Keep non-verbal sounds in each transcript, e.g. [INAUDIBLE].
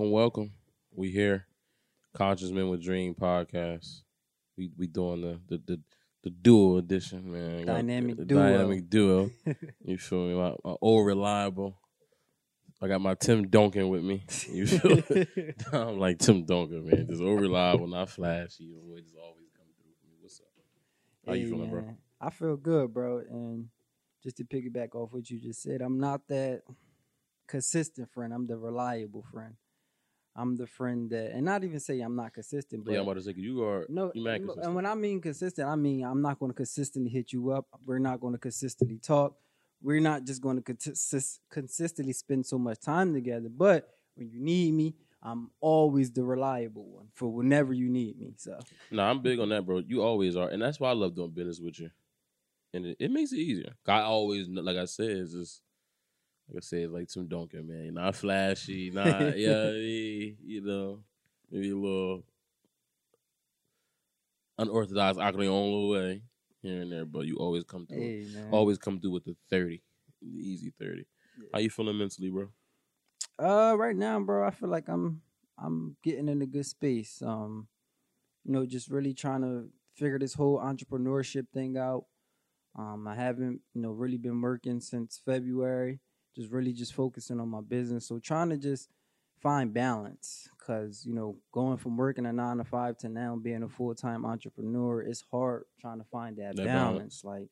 Welcome, welcome. We here. Conscious Men with Dream podcast. We we doing the the the, the duo edition, man. Dynamic the duo. Dynamic duo. [LAUGHS] you feel me? My, my old reliable. I got my Tim Duncan with me. You feel me? [LAUGHS] I'm like Tim Duncan, man. Just old reliable, not flashy. Your boy just always come through for me. What's up? How you Hey, feeling, bro? I feel good, bro. And just to piggyback off what you just said, I'm not that consistent friend. I'm the reliable friend. I'm the friend that, and not even say I'm not consistent, but Yeah, I'm about to say you are no. you mad consistent. and when I mean consistent, I mean I'm not going to consistently hit you up. We're not going to consistently talk. We're not just going to consist- consistently spend so much time together. But when you need me, I'm always the reliable one for whenever you need me. So No, I'm big on that, bro. You always are, and that's why I love doing business with you. And it, it makes it easier. I always, like I said, it's just like I said, like Tim Duncan, man. Not flashy, not yeah, you know, maybe a little unorthodox, your own little way here and there, but you always come through. hey Always come through with the thirty, the easy thirty. How you feeling mentally, bro? Uh, right now, bro, I feel like I'm I'm getting in a good space. Um, you know, just really trying to figure this whole entrepreneurship thing out. Um, I haven't, you know, really been working since February. Just really just focusing on my business. So trying to just find balance, cause you know, going from working a nine to five to now being a full time entrepreneur, it's hard trying to find that, That balance. balance. Like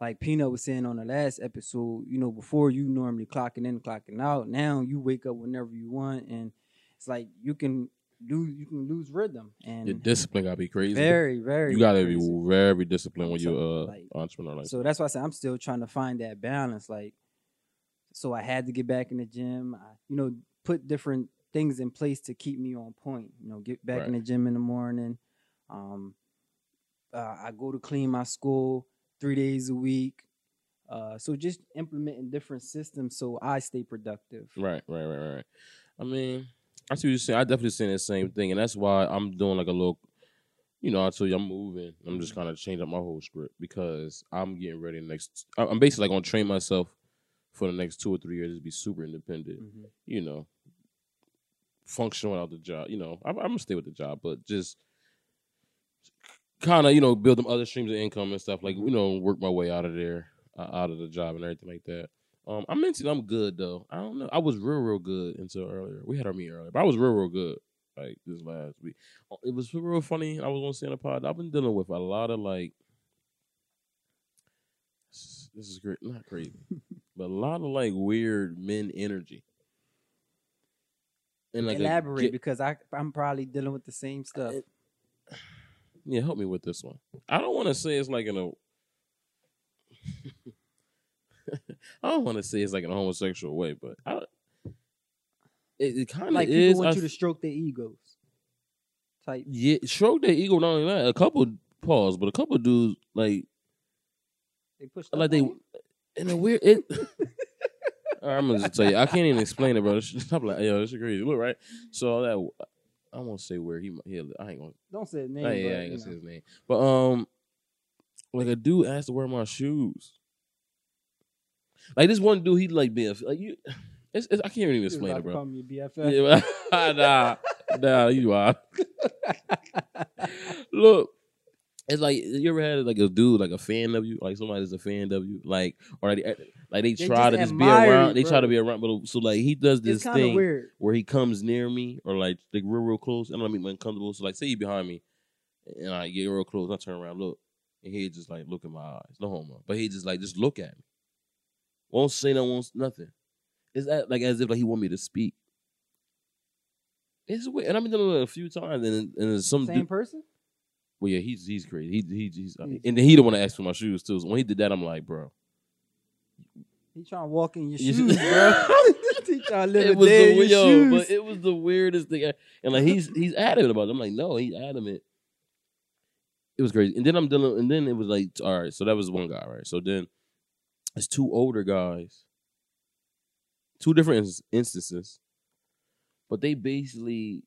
like Peanut was saying on the last episode, you know, before you normally clocking in, clocking out. Now you wake up whenever you want, and it's like you can lose, you can lose rhythm, and Your discipline gotta be crazy. very, very. you gotta crazy. be very disciplined when So, you're a like- entrepreneur. Like, So that's why I say I'm still trying to find that balance. Like, so I had to get back in the gym. I, you know, put different things in place to keep me on point. You know, get back in the gym in the morning. Um, uh, I go to clean my school three days a week. Uh, so just implementing different systems so I stay productive. Right, right, right, right. I mean, I see what you're saying. I definitely saying the same thing, and that's why I'm doing like a little. You know, I told you I'm moving. I'm just kind of changing up my whole script because I'm getting ready next. I'm basically like gonna train myself for the next two or three years to be super independent. Mhm. You know, function without the job. You know, I'm, I'm gonna stay with the job, but just kind of you know build them other streams of income and stuff. Like you know, work my way out of there, uh, out of the job and everything like that. Um, I mentioned I'm good though. I don't know. I was real, real good until earlier. We had our meeting earlier, but I was real, real good. Like this last week, Uh, it was real funny. I was on the pod. I've been dealing with a lot of like. This this is great, not crazy, [LAUGHS] but a lot of like weird men energy. And like a Elaborate get- because I I'm probably dealing with the same stuff. it- yeah, help me with this one. I don't want to say it's like in a. [LAUGHS] I don't want to say it's like in a homosexual way, but I, it, it kind of like is. people want I you to stroke their egos. Type. yeah, stroke their ego. Not only that, a couple pause, but a couple dudes like They push like they in a weird. It, [LAUGHS] I'm gonna just tell you, I can't even explain it, bro. This [LAUGHS] I'm like, yo, this is crazy. Look, right? So that I won't say where he. he I ain't gonna don't say his name. But, yeah, I ain't gonna say his name. But um, like a dude asked to wear my shoes. Like this one dude, he like being like you. It's, it's, I can't even explain it, bro. Call me BFF. Yeah, [LAUGHS] nah, nah, you are. Look, it's like you ever had like a dude like a fan of you, like somebody that's a fan of you, like or they, like they They try to just be around. you, They try to be around, but so like he does this it's kind of thing weird. where he comes near me or like like real real close. and I don't mean uncomfortable. So like say you behind me, and I get real close. I turn around, look, and he just like look in my eyes. No homo, but he just like just look at me. Won't say no, won't nothing. It's like as if like he want me to speak. It's weird, and I've been doing it a few times, and and some Same dude, person. Well, yeah, he's he's crazy. He he he's, uh, He's- and then he don't want to ask for my shoes too. So when he did that, I'm like, bro, He trying to walk in your shoes, [LAUGHS] bro. [LAUGHS] he trying to live it was the in your yo, shoes. but it was the weirdest thing. And like he's he's adamant about it. I'm like, no, he's adamant. It was crazy. And then I'm dealing, and then it was like, all right, so that was one guy, right? So then it's two older guys, two different ins- instances, but they basically,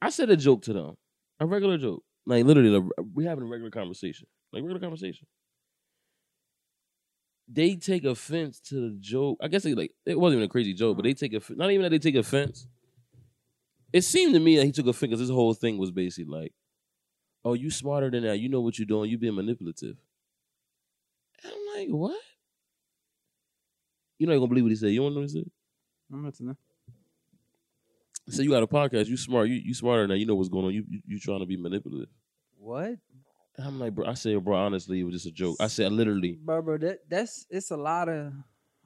I said a joke to them, a regular joke, like literally, like, we having a regular conversation, like regular conversation. They take offense to the joke. I guess they like it wasn't even a crazy joke, but they take offense. Not even that they take offense. it seemed to me that he took offense. 'cause This whole thing was basically like, "Oh, you smarter than that. You know what you're doing. You being manipulative." And I'm like, "What?" You not gonna believe what he said. You to know what he said? I'm listening. He said, "You got a podcast. You smart. You you smarter that. You know what's going on. You you, you trying to be manipulative." What? And I'm like, bro. I said, bro. Honestly, it was just a joke. I said, literally. Bro, bro, that that's it's a lot of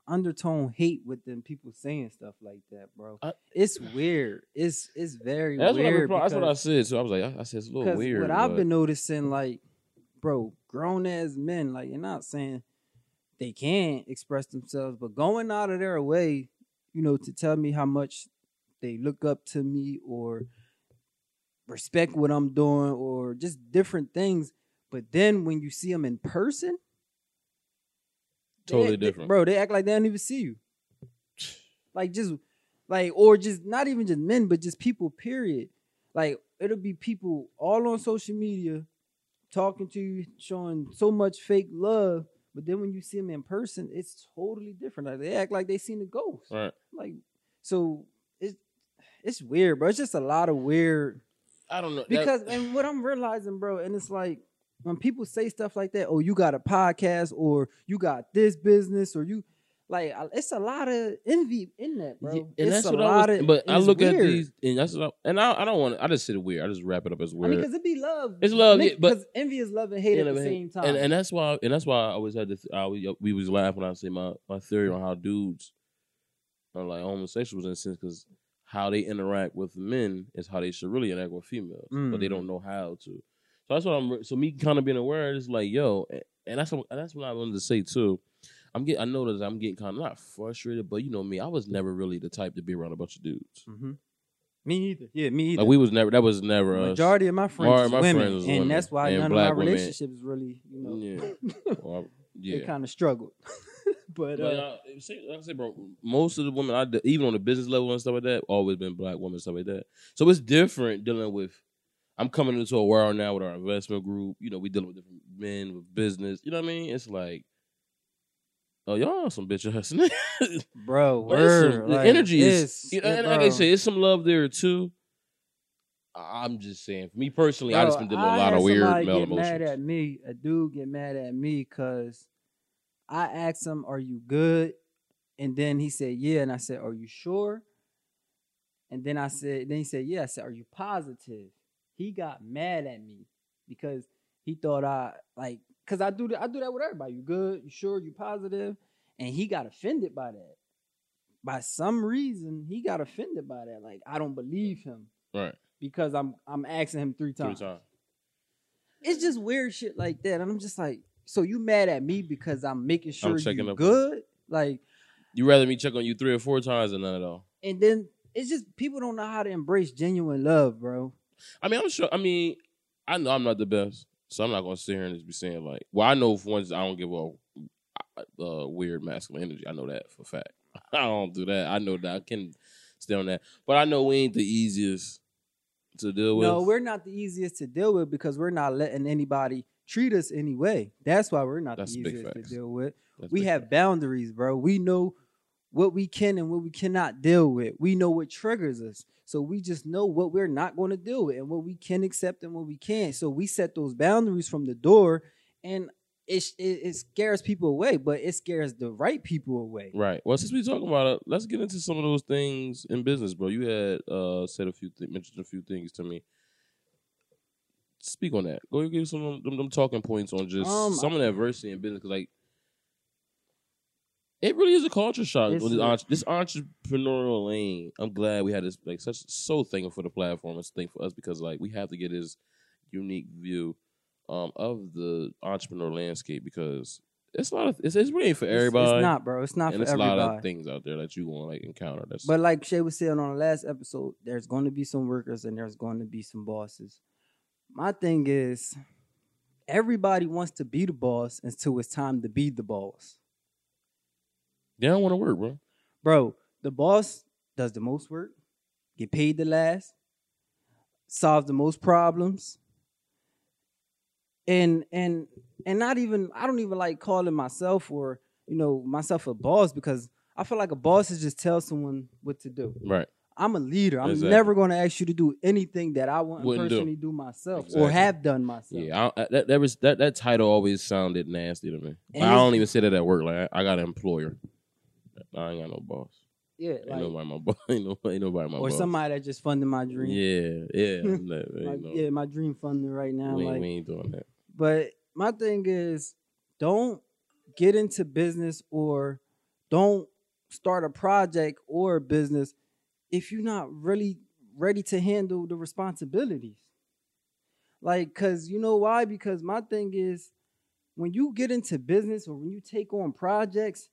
undertone hate within people saying stuff like that, bro. I- it's weird. It's it's very That's what, I, weird. that's what I said. So I was like, I, I said it's a little weird. what I've been noticing, like, bro, grown ass men, like, you're not saying they can't express themselves, but going out of their way, you know, to tell me how much they look up to me or respect what I'm doing or just different things. But then when you see them in person, Totally they- different. bro. They act like they don't even see you. Like just like or just not even just men, but just people. Period. Like it'll be people all on social media talking to you, showing so much fake love, but then when you see them in person, it's totally different. Like they act like they seen a ghost. Right. Like so, it's weird, bro. It's just a lot of weird I don't know that- because and what I'm realizing, bro, and it's like when people say stuff like that, oh, you got a podcast or you got this business or you like it's a lot of envy in that, bro. Yeah, and it's that's a what lot I was. of but I look at these, and that's what I, and I, I don't want. to I just said it weird. I just wrap it up as weird. I mean, because it be love. It's love, yeah, but- because envy is love and hate at the same time. And and that's why and that's why I always had this. I always, we was laughing when I say my my theory on how dudes are like homosexuals in a sense because how they interact with men is how they should really interact with females, but they Mm. don't know how to. So that's what I'm. So me kind of being aware is like, yo, and- that's what and that's what I wanted to say too. I'm getting. I know that I'm getting kind of not frustrated, but you know me, I was never really the type to be around a bunch of dudes. hmm Me either. Yeah, me either. Like we was never. That was never us. Majority of my friends my women, friends and women, that's why and none of my women. relationships really, you know, Yeah. [LAUGHS] Or- yeah. they kind of struggled. [LAUGHS] but But uh, say- like I said, bro, most of the women I de- even on the business level and stuff like that, always been black women stuff like that. So it's different dealing with. I'm coming into a world now with our investment group. You know, we dealing with different men with business. You know what I mean? It's like, oh, y'all some bitch ass [LAUGHS] niggas. bro, But it's some- word, the like, energy is, you know, it- and like I bro. say, it's some love there too. I- I'm just saying, for me personally, I just been dealing with a I lot of weird somebody male get mad at me. A dude get mad at me because I asked him, "Are you good?" And then he said, "Yeah." And I said, "Are you sure?" And then I said, then he said, "Yeah." I said, "Are you positive?" He got mad at me because he thought I like because I do that. I do that with everybody. You good? You sure? You positive? And he got offended by that. By some reason, he got offended by that. Like I don't believe him Right, because I'm I'm asking him three three times. times. It's just weird shit like that. And I'm just like, so you mad at me because I'm making sure checking you up good? Like, You rather me check on you three or four times than none at all. and then it's just people don't know how to embrace genuine love, bro. I mean, I'm sure. I mean, I know I'm not the best, so I'm not gonna sit here and just be saying like, well, I know for once I don't give a uh, weird masculine energy. I know that for a fact. [LAUGHS] I don't do that. I know that I can stay on that, but I know we ain't the easiest to deal with. No, we're not the easiest to deal with because we're not letting anybody treat us anyway. That's why we're not That's the easiest to deal with. That's we have fact. boundaries, bro. We know what we can and what we cannot deal with. We know what triggers us. So we just know what we're not going to deal with and what we can accept and what we can't. So we set those boundaries from the door and it, it, it scares people away, but it scares the right people away. Right. Well, since we talking about it, let's get into some of those things in business, bro. You had uh said a few th- mentioned a few things to me. Speak on that. Go give some of them, them talking points on just Um, some of the adversity in business, 'cause, like it really is a culture shock. It's this, entre- this entrepreneurial lane. I'm glad we had this. Like, such so thankful for the platform. It's thankful for us because like we have to get this unique view um of the entrepreneur landscape because it's a lot of it's, it's really for everybody It's, not, bro. It's not and for it's a lot of things out there that you want to like encounter. That's But like Shay was saying on the last episode, there's going to be some workers and there's going to be some bosses. My thing is, everybody wants to be the boss until it's time to be the boss. they don't want to work, bro. Bro, the boss does the most work, get paid the last, solves the most problems, and and and not even I don't even like calling myself or you know myself a boss because I feel like a boss is just tell someone what to do. Right. I'm a leader. I'm Exactly. never going to ask you to do anything that I wouldn't, Wouldn't personally do, myself or have done myself. Yeah, I, that that, was, that that title always sounded nasty to me. And I don't even say that at work. Like I, I got an employer. I ain't got no boss. Yeah, Ain't like, nobody my boss. [LAUGHS] Ain't nobody, ain't nobody my or boss. Or somebody that just funded my dream. Yeah, yeah, [LAUGHS] no, My- no- yeah, my dream funding right now. we, ain't, like, we ain't doing that. But my thing is, don't get into business or don't start a project or a business if you're not really ready to handle the responsibilities. Like, cause you know why? Because my thing is, when you get into business or when you take on projects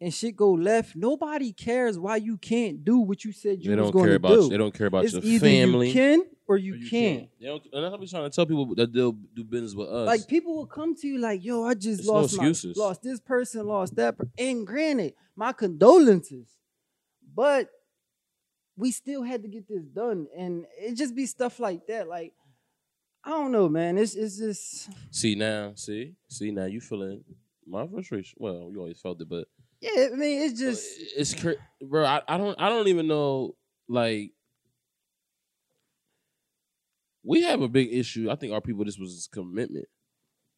and shit go left, nobody cares why you can't do what you said you They was don't going care to about do. you. They don't care about it's your either family. you can or you, or you can't. They don't, and that's what I'm trying to tell people that they'll do business with us. Like people will come to you like, "Yo, I just It's no lost my lost this person, lost that." Per-. And granted, my condolences, but we still had to get this done, and it just be stuff like that. Like I don't know, man. It's it's just see now, see, see now, you feeling my frustration. Well, you always felt it, but yeah. I mean, it's just it's cra- bro. I, I don't I don't even know. Like we have a big issue. I think our people this was commitment.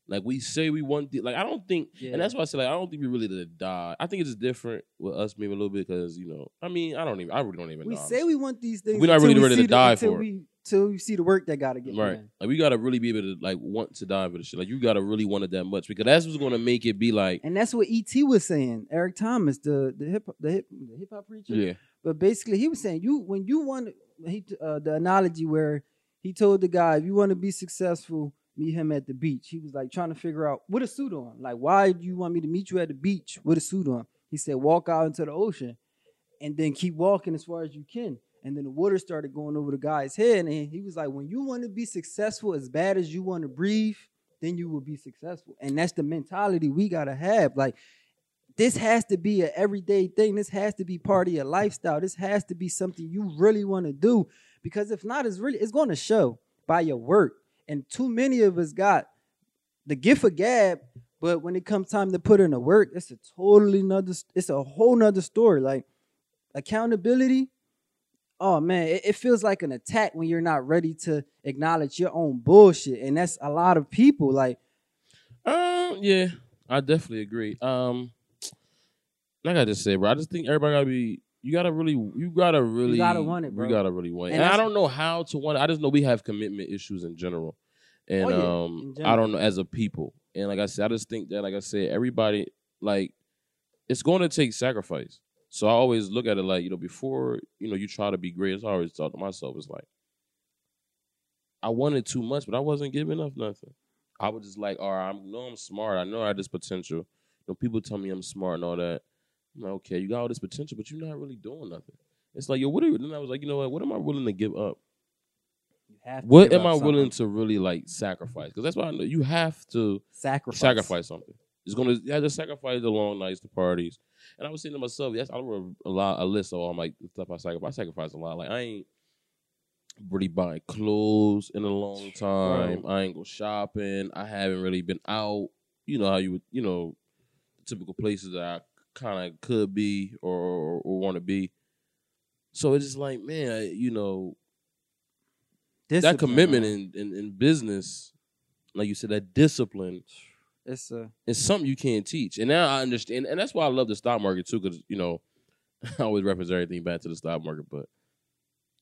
Like we say we want, the, like I don't think, yeah. and that's why I say like I don't think we really to die. I think it's just different with us maybe a little bit because you know I mean I don't even I really don't even we know. say we want these things. We're not really we ready to the- die for it. we till we see the work that got to get Right. done. Like we gotta really be able to like want to die for the shit. Like you gotta really want it that much because that's what's gonna make it be like And that's what ET was saying. Eric Thomas, the the hip the hip the hip hop preacher. yeah. But basically, he was saying you when you want he uh, the analogy where he told the guy if you want to be successful, meet him at the beach. He was like trying to figure out with a suit on. Like, why do you want me to meet you at the beach with a suit on? He said, walk out into the ocean, and then keep walking as far as you can. And then the water started going over the guy's head, and he was like, when you want to be successful as bad as you want to breathe, then you will be successful. And that's the mentality we gotta have. Like this has to be an everyday thing. This has to be part of your lifestyle. This has to be something you really want to do. Because if not, it's really it's going to show by your work. And too many of us got the gift of gab, but when it comes time to put in the work, it's a totally another. It's a whole nother story. Like accountability. Oh man, it, it feels like an attack when you're not ready to acknowledge your own bullshit, and that's a lot of people. Like Um, yeah, I definitely agree. Um, like I just said, bro, I just think everybody gotta be. You gotta really, you gotta really, you gotta want it, bro. You gotta really want it. And And, I don't know how to want it. I just know we have commitment issues in general, and Oh, yeah, um, general. I don't know as a people. And like I said, I just think that, like I said, everybody like it's going to take sacrifice. So I always look at it like you know before you know you try to be great. I always thought to myself, it's like I wanted too much, but I wasn't giving up nothing. I was just like, all right, I know I'm smart. I know I have this potential. You know, people tell me I'm smart and all that. Like, okay, you got all this potential, but you're not really doing nothing. It's like, yo, what are you? Then I was like, you know what? What am I willing to give up? you have to What am I willing to really like sacrifice? Because that's why I know you have to sacrifice? sacrifice something. It's gonna you have to sacrifice the long nights, the parties. And I was saying to myself, yes, I wrote a lot a list of all my stuff I sacrifice. I sacrifice a lot. Like I ain't really buying clothes in a long time. I ain't go shopping. I haven't really been out. You know how you would, you know, typical places that I kind of could be or or, or want to be. So it's just like, man, you know, that commitment in, in in business, like you said, that discipline it's a it's something you can't teach. And now I understand, and that's why I love the stock market too, because you know, [LAUGHS] I always reference everything back to the stock market, but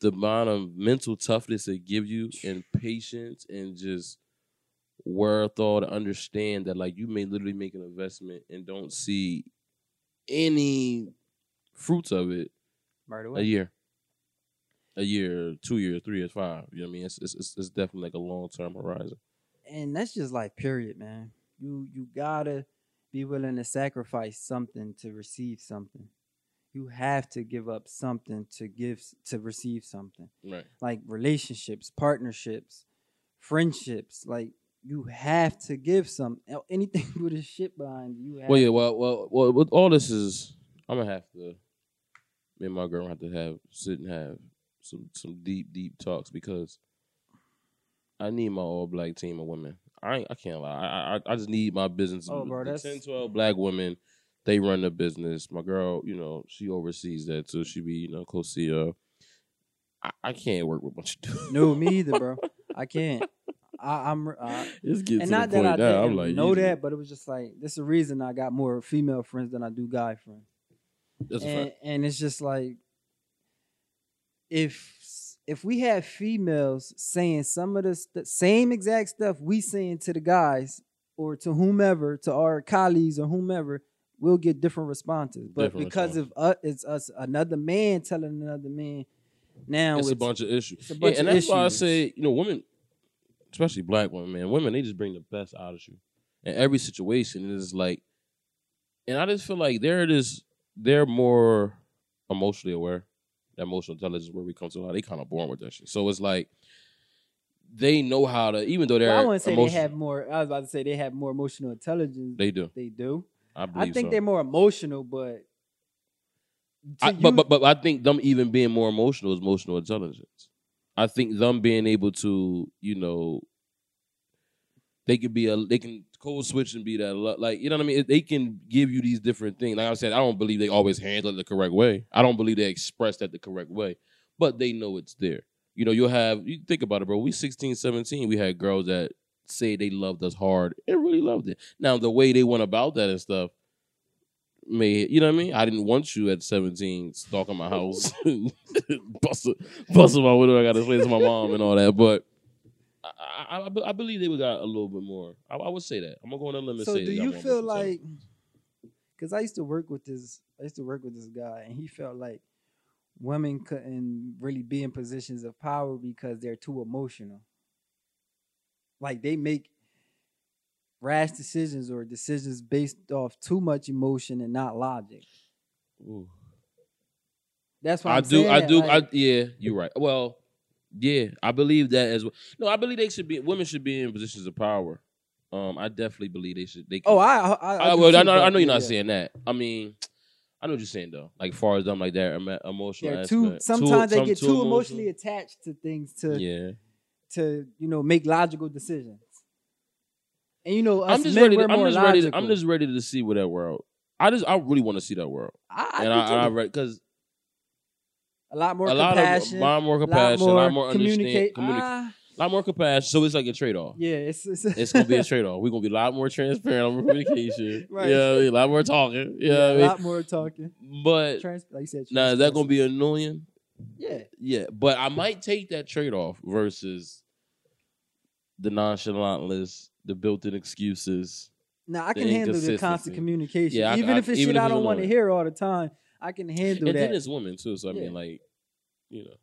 the amount of mental toughness it give you, and patience, and just wherewithal to understand that like you may literally make an investment and don't see any fruits of it right a year, a year, two years, three years, five. You know what I mean? It's it's it's, it's definitely like a long term horizon. And that's just like period, man. You you gotta be willing to sacrifice something to receive something. You have to give up something to give to receive something. Right. Like relationships, partnerships, friendships. Like you have to give some anything [LAUGHS] with a shit behind you. you have Well, yeah, well, well, well. With all this is, I'm gonna have to. Me and my girl have to have sit and have some some deep, deep talks because I need my all black team of women. I I can't lie. I, I I just need my business. Oh, bro, that's- 10, 12 black women. They run the business. My girl, you know, she oversees that so She be, you know, co-CEO. I, I can't work with a bunch of [LAUGHS] dudes. No, me either, bro. I can't. I, I'm uh, it's getting and not that I didn't I'm like, know that, but it was just like this is the reason I got more female friends than I do guy friends. That's a and, fact. and it's just like if if we have females saying some of the st- same exact stuff we saying to the guys or to whomever to our colleagues or whomever we'll get different responses but Different because of uh, it's us another man telling another man now It's a bunch of issues. it's a Yeah, and of that's why I say, you know, women, especially black women, man, women, they just bring the best out of you. In every situation, it is like, and I just feel like they're just, they're more emotionally aware. That emotional intelligence is where we come to a lot. They kind of born with that shit. So it's like, they know how to, even though they're, Well, I want to say they have more. I was about to say they have more emotional intelligence. they do. they do. I believe I think so. they're more emotional, but I, but, but but I think them even being more emotional is emotional intelligence. I think them being able to, you know, they could be a they can code switch and be that like you know what I mean. They can give you these different things. Like I said, I don't believe they always handle it the correct way. I don't believe they express that the correct way, but they know it's there. You know, you'll have you think about it, bro. We 16, 17, we had girls that say they loved us hard and really loved it. Now the way they went about that and stuff may you know what I mean? I didn't want you at 17 stalking my house, [LAUGHS] [LAUGHS] busting, busting my window. I got to explain to my mom and all that. But I, I, I, believe they would got a little bit more. I, I would say that. I'm gonna go on a limb and so say. do you feel like? Because I used to work with this. I used to work with this guy, and he felt like women couldn't really be in positions of power because they're too emotional. Like they make rash decisions or decisions based off too much emotion and not logic. Ooh. That's why I I'm do. I saying, do. like- I yeah. You're right. Well, yeah. I believe that as well. No, I believe they should be. Women should be in positions of power. Um, I definitely believe they should. They. Can, oh, I, I, I, I, well, I know, I know you're not yeah. saying that. I mean, I know what you're saying though. Like far as them like that emotional. Too. aspect. Sometimes they some get too, emotional. emotionally attached to things to Yeah. to you know make logical decisions. And you know, us I'm just men, ready. To, I'm more just ready. To. I'm just ready to see what that world. I just. I really want to see that world, I, I and I, because a lot more a lot compassion, of a lot more lot compassion, a lot more communicate. communi- Ah, a lot more compassion. So it's like a trade off. yeah, it's it's, It's gonna be a [LAUGHS] trade off. We're gonna be a lot more transparent on communication. [LAUGHS] Right. Yeah, a lot more talking. Yeah, yeah, I a mean, lot more talking. but Trans, like you said, now is that gonna be annoying? Yeah, Yeah, but I might take that trade off versus the nonchalantness, the built-in excuses. now I The can handle the constant communication, Yeah, I- even I- if it's even shit if I don't want to hear all the time. I can handle and that. then it's women too. So I Yeah. mean, like, you know,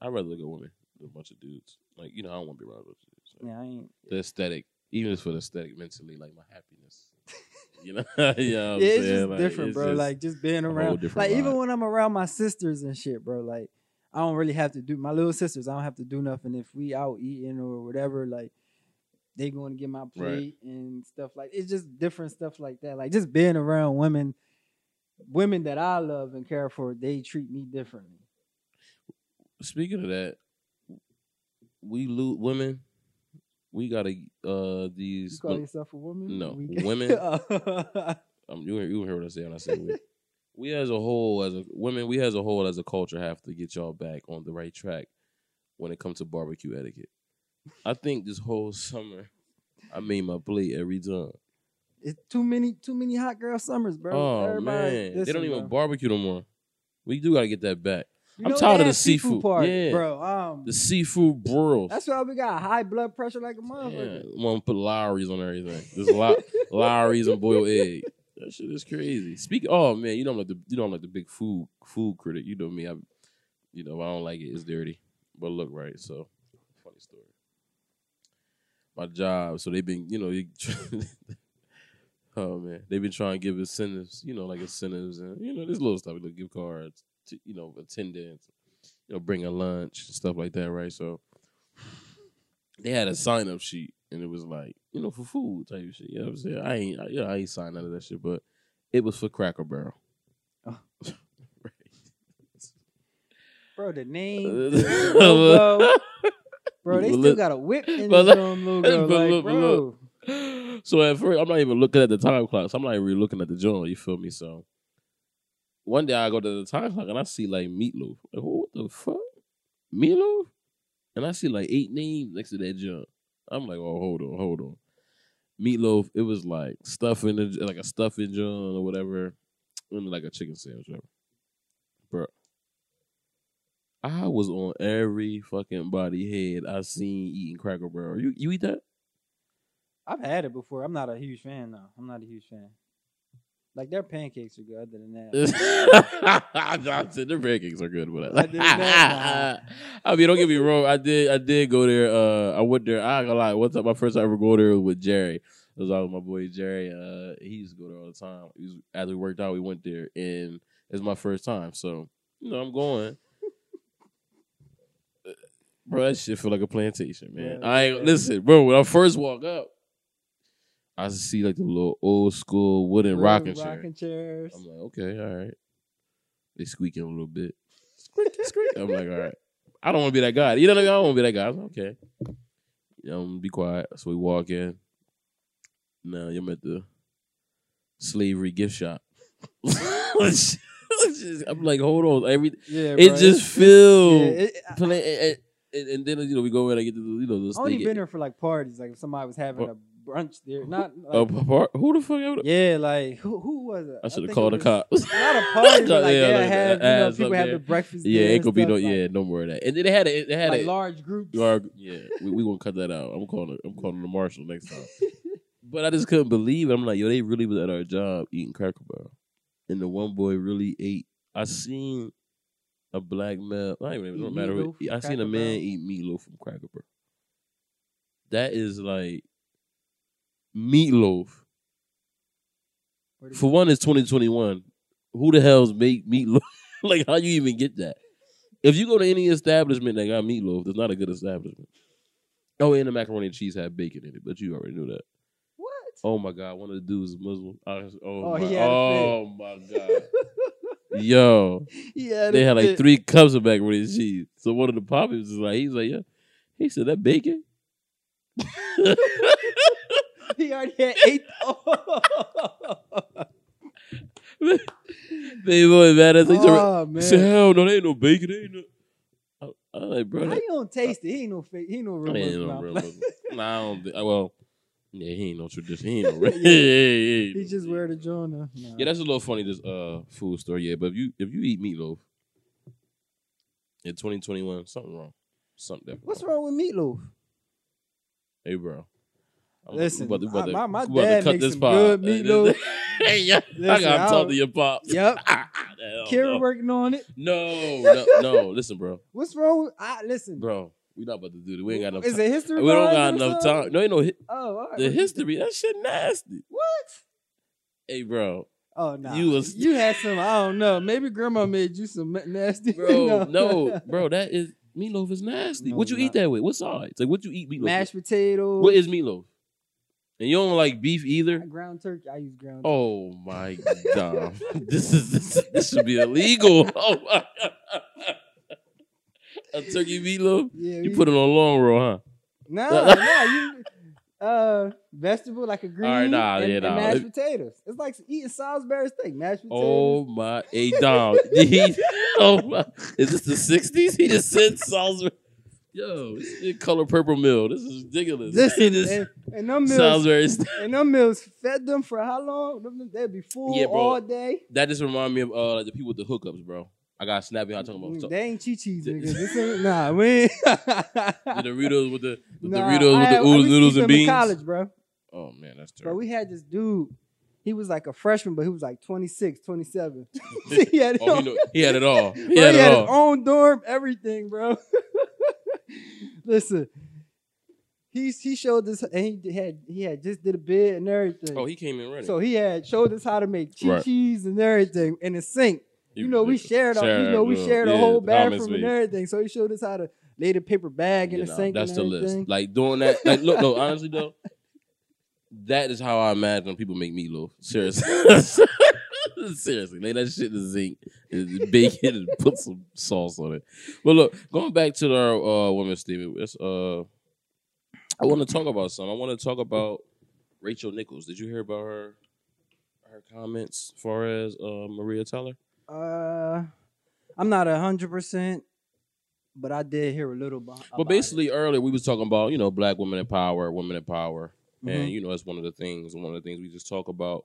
I'd rather look at women than a bunch of dudes. Like, you know, I don't want to be around a bunch of dudes. So. yeah, I ain't. The aesthetic, even for the aesthetic, mentally, like my happiness. [LAUGHS] you know, [LAUGHS] you know yeah, it's saying? just Like, different, it's bro. just- like just being around, like even when I'm around my sisters and shit, bro. Like I don't really have to do my little sisters. I don't have to do nothing if we out eating or whatever. Like they going to get my plate and stuff like. It's just different stuff like that. Like just being around women, women that I love and care for, they treat me differently. Speaking of that, we loot women. We gotta uh You these. call yourself a woman? no, We- [LAUGHS] women. [LAUGHS] Um, you you hear what I say when I say we. We as a whole, as a women, we as a whole as a culture have to get y'all back on the right track when it comes to barbecue etiquette. I think this whole summer, I made my plate every time. it's too many, too many hot girl summers, bro. oh Everybody- man, they don't even bro. barbecue no more. We do got to get that back. You I'm tired of the have seafood. part, Yeah. bro. Um, The seafood broils. That's why we got high blood pressure like a Yeah, motherfucker. want to put Lawry's on everything. There's a lot Lawry's and boiled [LAUGHS] egg. That shit is crazy. Speak. Oh man, you don't like the you don't like the big food food critic. You know me. I, you know I don't like it. It's dirty, but look right. So. My job. So they've been you know. [LAUGHS] Oh man, they've been trying to give incentives. You know, like incentives and you know this little stuff, like gift cards. To, you know, attendance. You know, bring a lunch and stuff like that. Right. So they had a sign up sheet and it was like, you know, for food type of shit. You know what I'm saying? I ain't, I, you know, I ain't signed none of that shit, but it was for Cracker Barrel. Oh. [LAUGHS] Bro, the name, [LAUGHS] the logo. Bro, they still got a whip [LAUGHS] in the logo. but [LAUGHS] Like, bro. so at first, I'm not even looking at the time clock. So I'm not even really looking at the joint. You feel me? So one day I go to the time clock and I see like meatloaf. Like, what the fuck? Meatloaf, and I see like eight names next to that junk. I'm like, oh, hold on, hold on. Meatloaf, it was like stuffing, like a stuffing junk or whatever, and like a chicken sandwich, whatever. I was on every fucking body head I seen eating Cracker Barrel. You you eat that? I've had it before. I'm not a huge fan though. I'm not a huge fan. Like their pancakes are good. Other than that, [LAUGHS] I said their pancakes are good, but that, [LAUGHS] I mean, don't get me wrong. I did, I did go there. Uh, I went there. I ain't gonna lie. One time, my first time ever go there was with Jerry. It was all with my boy Jerry. Uh, he used to go there all the time. Was, after we worked out, we went there, and it's my first time. So you know, I'm going. Bro, that shit feel like a plantation, man. Yeah, I ain't listen, bro. When I first walk up, I see like the little old school wooden rocking chair. rocking chairs. I'm like, okay, all right. They squeaking a little bit. Squeak, squeak. I'm like, all right. I don't want to be that guy. You know what I mean? I don't want to be that guy. I'm like, okay. You know, I'm be quiet. So we walk in. Now you're at the slavery gift shop. [LAUGHS] I'm like, hold on. Every yeah, it bro, just it's- feel Yeah, it, I- and, and, and then you know we go in. I get to the you know I only been there for like parties. Like if somebody was having What? a brunch there, not like, part, who the fuck? ever- yeah, like who who was it? I should have called the cops. Not a [LAUGHS] party, but like Yeah, they like, have uh, you know people there. the breakfast. Yeah, there it and could be no. like, Yeah, no more of that. And then they had it. They had like it. large group. Yeah, we we gonna cut that out. I'm calling. I'm calling the marshal next time. [LAUGHS] but I just couldn't believe it. I'm like, yo, they really was at our job eating Cracker Barrel, and the one boy really ate. I seen a black male. Not even. It don't matter. Who, I seen a man Barrel. eat meatloaf from Cracker Barrel. That is like meatloaf. For one, it's 2021. Who the hell's make meatloaf? [LAUGHS] like, how you even get that? If you go to any establishment that got meatloaf, it's not a good establishment. Oh, and the macaroni and cheese had bacon in it, but you already knew that. What? Oh my god, one of the dudes is Muslim. I was- oh, Oh, my, oh my god, [LAUGHS] yo, [LAUGHS] yeah, they had like three cups of macaroni and cheese. So one of the poppies was like, he's like, yeah, he said that bacon. [LAUGHS] He already had eight. [LAUGHS] Baby boy, man, that's like, oh he said, hell no, there ain't no bacon, there ain't no. I, I'm like, bro, how you gonna taste it? He ain't no fake. He ain't no real He ain't no real Nah, I don't think. Well, yeah, he ain't no tradition. He ain't no. Yeah. [LAUGHS] [LAUGHS] yeah, yeah, yeah. He just wear the Jonah. Yeah, that's a little funny. This uh food story. yeah. But if you if you eat meatloaf in 2021, something wrong. Something definitely. What's wrong with meatloaf? Hey, bro. I'm- Listen, about to- about to- my- my about dad got makes some good [LAUGHS] meatloaf. hey, yeah, I Listen, gotta talk to your pops. Yep. Hell Kara no. working on it. no, no, no. Listen, bro, What's wrong with? I listen. bro. We not about to do this. We ain't got enough. Is time. it history? We don't got it enough something? time. No, ain't no hi- Oh, all right. the history. That shit nasty. What? Hey, bro. Oh no, You you was- you had some. I don't know. Maybe grandma made you some nasty. [LAUGHS] bro. no, bro, that is meatloaf is nasty. No, what you it's eat that with? What sides? Like what you eat meatloaf? mashed potatoes. with? What is meatloaf? And you don't like beef either. ground turkey? I use ground. Oh my [LAUGHS] god, this is this, this should be illegal. [LAUGHS] Oh my. A turkey meatloaf? Yeah, You put it on a long roll, huh? Nah, [LAUGHS] nah. You uh vegetable like a green right, nah, and, yeah, and nah. mashed potatoes. It's like eating Salisbury steak, mashed potatoes. Oh my, hey [LAUGHS] he, oh my, is this the '60s? He just said Salisbury. Yo, this is color purple mill. This is ridiculous. This just- and, and them meals, Salisbury. steak. and them meals fed them for how long? They'd be full Yeah, all day. That just remind me of uh like the people with the hookups, bro. I got snappy hot talking about mm, so- They ain't chi-chis, nigga. [LAUGHS] This ain't, nah, we ain't. [LAUGHS] the Doritos with the, the Nah, Doritos I with the had- I oodles, noodles and them in beans. college, bro. Oh man, that's Bro, terrible. we had this dude. He was like a freshman, but he was like 26, 27. [LAUGHS] he had, oh, he, he had it all. He bro, had he it had all. his own dorm, everything, bro. Listen, he he showed us, and he had he had just did a bid and everything. Oh, he came in ready. so he had showed us how to make cheese Right. cheese and everything in the sink. You know, we shared, a, you know, we shared a yeah, whole bathroom and everything. So he showed us how to lay the paper bag in You the know, sink. That's and the everything. list. Like doing that. Like look, no, [LAUGHS] honestly though, that is how I imagine people make meatloaf. Seriously. [LAUGHS] [LAUGHS] Seriously, lay that shit in the zinc, bake it, and put some sauce on it. But look, going back to our uh, women's statement, uh, I want to talk about something. I want to talk about Rachel Nichols. Did you hear about her her comments as far as uh, Maria Taylor? Uh, I'm not a hundred percent but I did hear a little. About But basically, earlier we was talking about you know black women in power, women in power, Mhm. and you know that's one of the things. One of the things we just talk about.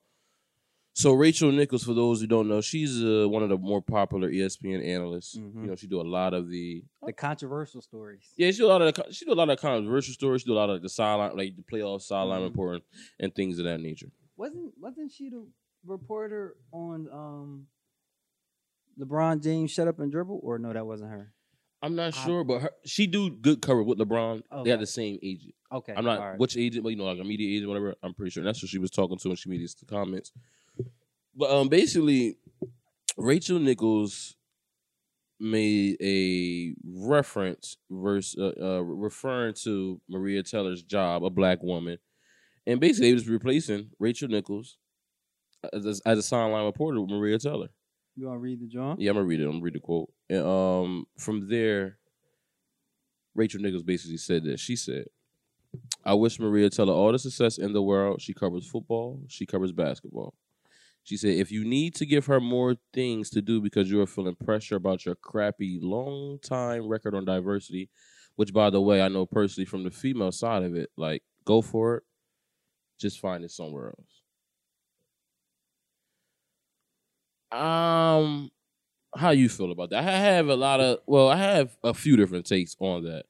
So Rachel Nichols, for those who don't know, she's uh, one of the more popular ESPN analysts. Mhm. You know, she do a lot of the the controversial stories. yeah, she do a lot of the, she do a lot of controversial stories. She do a lot of the sideline, like the playoff sideline Mhm. reporting and things of that nature. Wasn't wasn't she the reporter on um LeBron James shut up and dribble? Or no, that wasn't her. I'm not I- sure, but her, she do good cover with LeBron. They Okay. have the same agent. Okay. I'm not all right. which agent, but you know, like a media agent, whatever. I'm pretty sure that's what she was talking to when she made these comments. But um, basically, Rachel Nichols made a reference verse uh, uh, referring to Maria Taylor's job, a black woman, and basically they was replacing Rachel Nichols as, as, as a sideline reporter with Maria Taylor. You want to read the John? Yeah, I'm gonna read it. I'm gonna read the quote. And um, from there, Rachel Nichols basically said this. She said, "I wish Maria Taylor all the success in the world. She covers football. She covers basketball." She said, "If you need to give her more things to do because you are feeling pressure about your crappy long time record on diversity, which by the way I know personally from the female side of it, like go for it. Just find it somewhere else." Um, how you feel about that? I have a lot of well, I have a few different takes on that.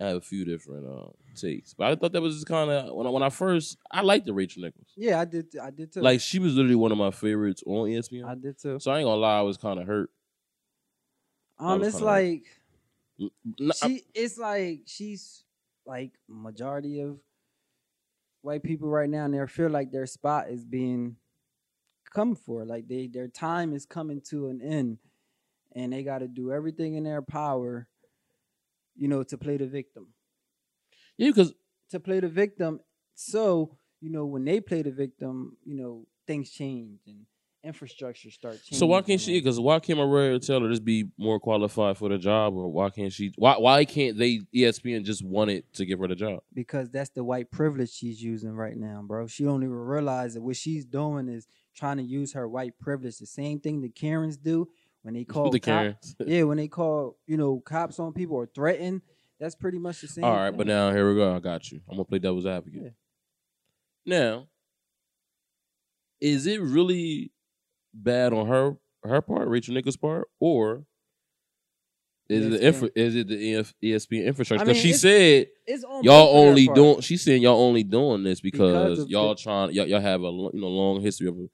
I have a few different uh, takes, but I thought that was kind of when I, when I first I liked the Rachel Nichols. Yeah, I did. I did too. Like she was literally one of my favorites on ESPN. I did too. so I ain't gonna lie, I was kind of hurt. Um, it's like I- she. It's like she's like majority of white people right now, and they feel like their spot is being come for. Like they, their time is coming to an end, and they got to do everything in their power, you know, to play the victim. yeah, because to play the victim. So, you know, when they play the victim, you know, things change and infrastructure start changing. so why can't she? Because why can't Maria Taylor just be more qualified for the job, or why can't she? Why why can't they ESPN just want it to give her the job? Because that's the white privilege she's using right now, bro. She don't even realize that what she's doing is trying to use her white privilege. The same thing the Karens do when they [LAUGHS] call the cop- Karens. yeah, when they call, you know, cops on people or threaten. That's pretty much the same. All right, thing. but now here we go. I got you. I'm gonna play devil's advocate. Yeah. Now, is it really bad on her her part, Rachel Nichols' part, or is it the ESPN. infra, is it the ESPN infrastructure? I Because mean, she said it's on y'all only part. doing. She's saying y'all only doing this because, Because y'all the- trying y'all, y'all have a you know long history of a